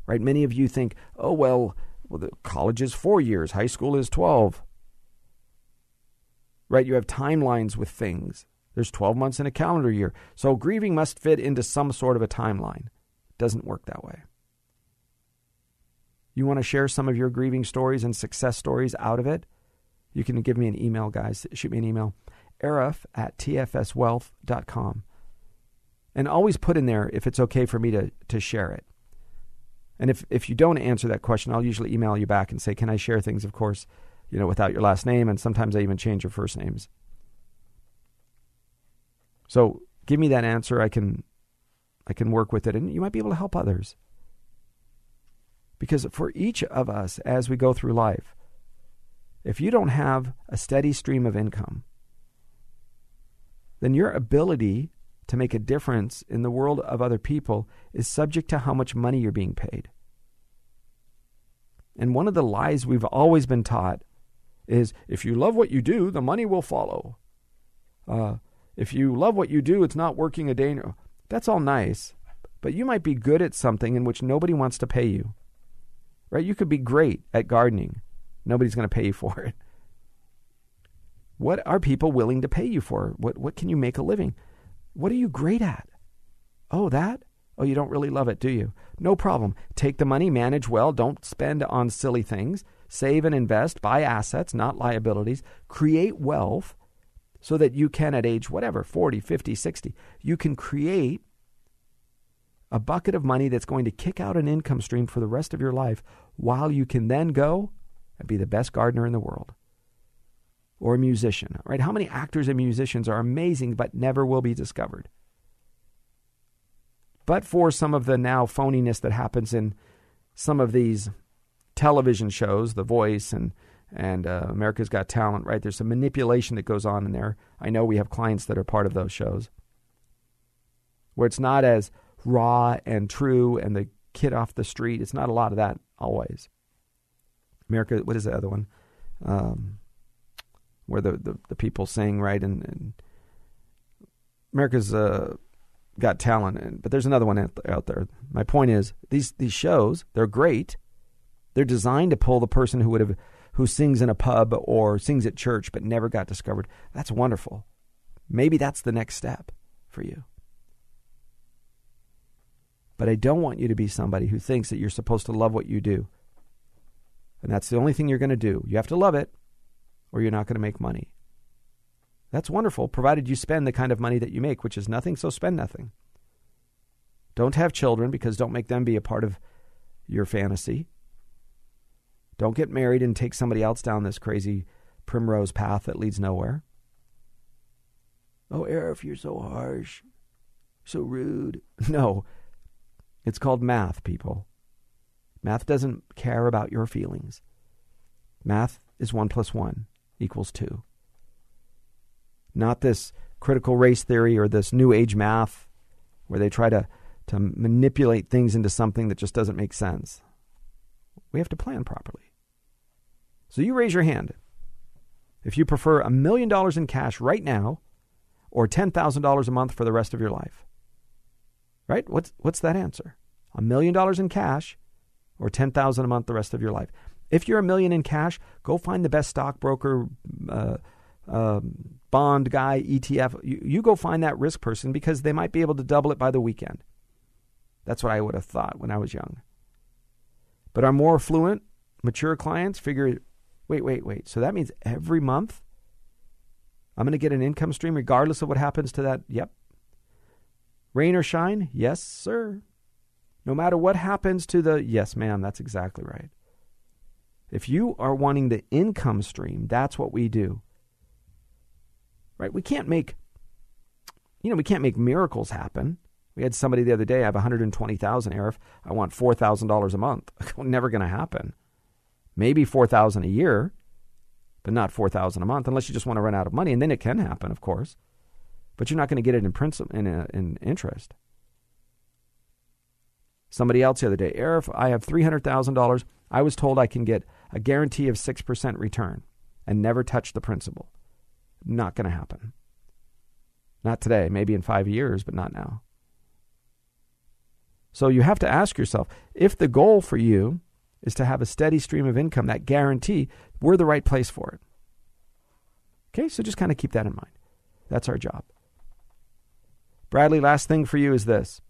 right? Many of you think, oh, well, well, the college is four years, high school is 12. Right? You have timelines with things. There's 12 months in a calendar year. So grieving must fit into some sort of a timeline. It doesn't work that way. You want to share some of your grieving stories and success stories out of it? You can give me an email, guys. Shoot me an email. Arif at tfswealth.com. And always put in there if it's okay for me to, to share it. And if, if you don't answer that question, I'll usually email you back and say, Can I share things, of course, you know, without your last name? And sometimes I even change your first names. So give me that answer. I can I can work with it and you might be able to help others. Because for each of us as we go through life, if you don't have a steady stream of income, then your ability to make a difference in the world of other people is subject to how much money you're being paid. And one of the lies we've always been taught is if you love what you do, the money will follow. Uh, if you love what you do, it's not working a day. In, that's all nice, but you might be good at something in which nobody wants to pay you. Right? You could be great at gardening. Nobody's going to pay you for it. What are people willing to pay you for? What what can you make a living? What are you great at? Oh, that? Oh, you don't really love it, do you? No problem. Take the money, manage well, don't spend on silly things, save and invest, buy assets, not liabilities, create wealth so that you can, at age whatever, 40, 50, 60, you can create a bucket of money that's going to kick out an income stream for the rest of your life while you can then go and be the best gardener in the world or a musician, right? How many actors and musicians are amazing but never will be discovered? But for some of the now phoniness that happens in some of these television shows, The Voice and and uh, America's Got Talent, right? There's some manipulation that goes on in there. I know we have clients that are part of those shows where it's not as raw and true and the kid off the street. It's not a lot of that always. America, what is the other one? Um, where the, the, the, people sing, right? And, and America's uh, got talent, and, but there's another one out, out there. My point is, these these shows, they're great. They're designed to pull the person who would have who sings in a pub or sings at church but never got discovered. That's wonderful. Maybe that's the next step for you. But I don't want you to be somebody who thinks that you're supposed to love what you do. And that's the only thing you're going to do. You have to love it, or you're not going to make money. That's wonderful, provided you spend the kind of money that you make, which is nothing, so spend nothing. Don't have children because don't make them be a part of your fantasy. Don't get married and take somebody else down this crazy primrose path that leads nowhere. Oh, Arif, you're so harsh, so rude. No, it's called math, people. Math doesn't care about your feelings. Math is 1 plus 1 equals 2. Not this critical race theory or this new age math where they try to, to manipulate things into something that just doesn't make sense. We have to plan properly. So you raise your hand. If you prefer a million dollars in cash right now or $10,000 a month for the rest of your life. Right? What's what's that answer? A million dollars in cash or 10,000 a month the rest of your life. If you're a million in cash, go find the best stockbroker, uh, uh, bond guy, ETF. You, you go find that risk person because they might be able to double it by the weekend. That's what I would have thought when I was young. But our more affluent, mature clients figure wait, wait, wait. So that means every month I'm going to get an income stream regardless of what happens to that? Yep. Rain or shine? Yes, sir. No matter what happens to the, yes, ma'am, that's exactly right. If you are wanting the income stream, that's what we do. Right? We can't make, you know, we can't make miracles happen. We had somebody the other day, I have 120,000 Arif. I want $4,000 a month. Never going to happen. Maybe 4,000 a year, but not 4,000 a month unless you just want to run out of money and then it can happen, of course. But you're not going to get it in principal in, uh, in interest. Somebody else the other day, Arif, I have $300,000. I was told I can get a guarantee of 6% return and never touch the principal. Not going to happen. Not today, maybe in five years, but not now. So you have to ask yourself if the goal for you is to have a steady stream of income, that guarantee, we're the right place for it. Okay, so just kind of keep that in mind. That's our job. Bradley, last thing for you is this.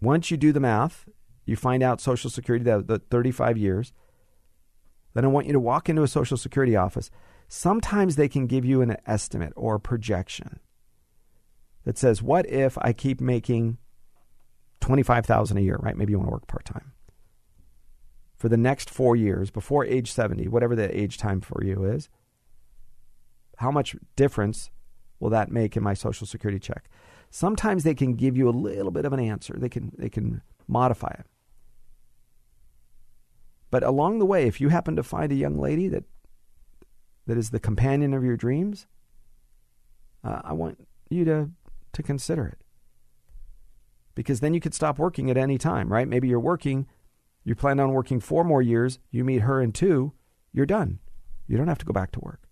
Once you do the math, you find out Social Security, that the 35 years, then I want you to walk into a Social Security office. Sometimes they can give you an estimate or projection that says, what if I keep making 25,000 a year, right? Maybe you want to work part time. For the next 4 years before age 70, whatever the age time for you is, how much difference will that make in my social security check? Sometimes they can give you a little bit of an answer. They can they can modify it. But along the way, if you happen to find a young lady that that is the companion of your dreams, uh, I want you to to consider it. Because then you could stop working at any time, right? Maybe you're working, you plan on working four more years, you meet her in two, you're done. You don't have to go back to work.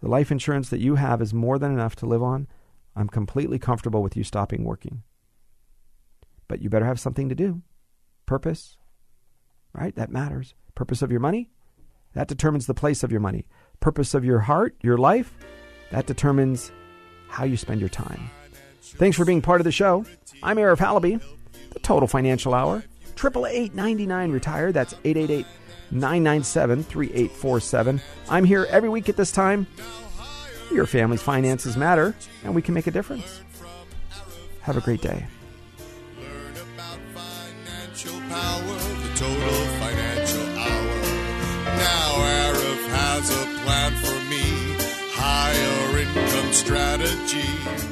The life insurance that you have is more than enough to live on. I'm completely comfortable with you stopping working. But you better have something to do. Purpose, right? That matters. Purpose of your money, that determines the place of your money. Purpose of your heart, your life, that determines how you spend your time. Thanks for being part of the show. I'm Arif Halaby, the Total Financial Hour. Triple eight ninety nine retired. That's eight eight eight 997 3847. I'm here every week at this time. Your family's finances matter, and we can make a difference. Have a great day. Learn about financial power, the total financial hour. Now Arif has a plan for me, higher income strategy.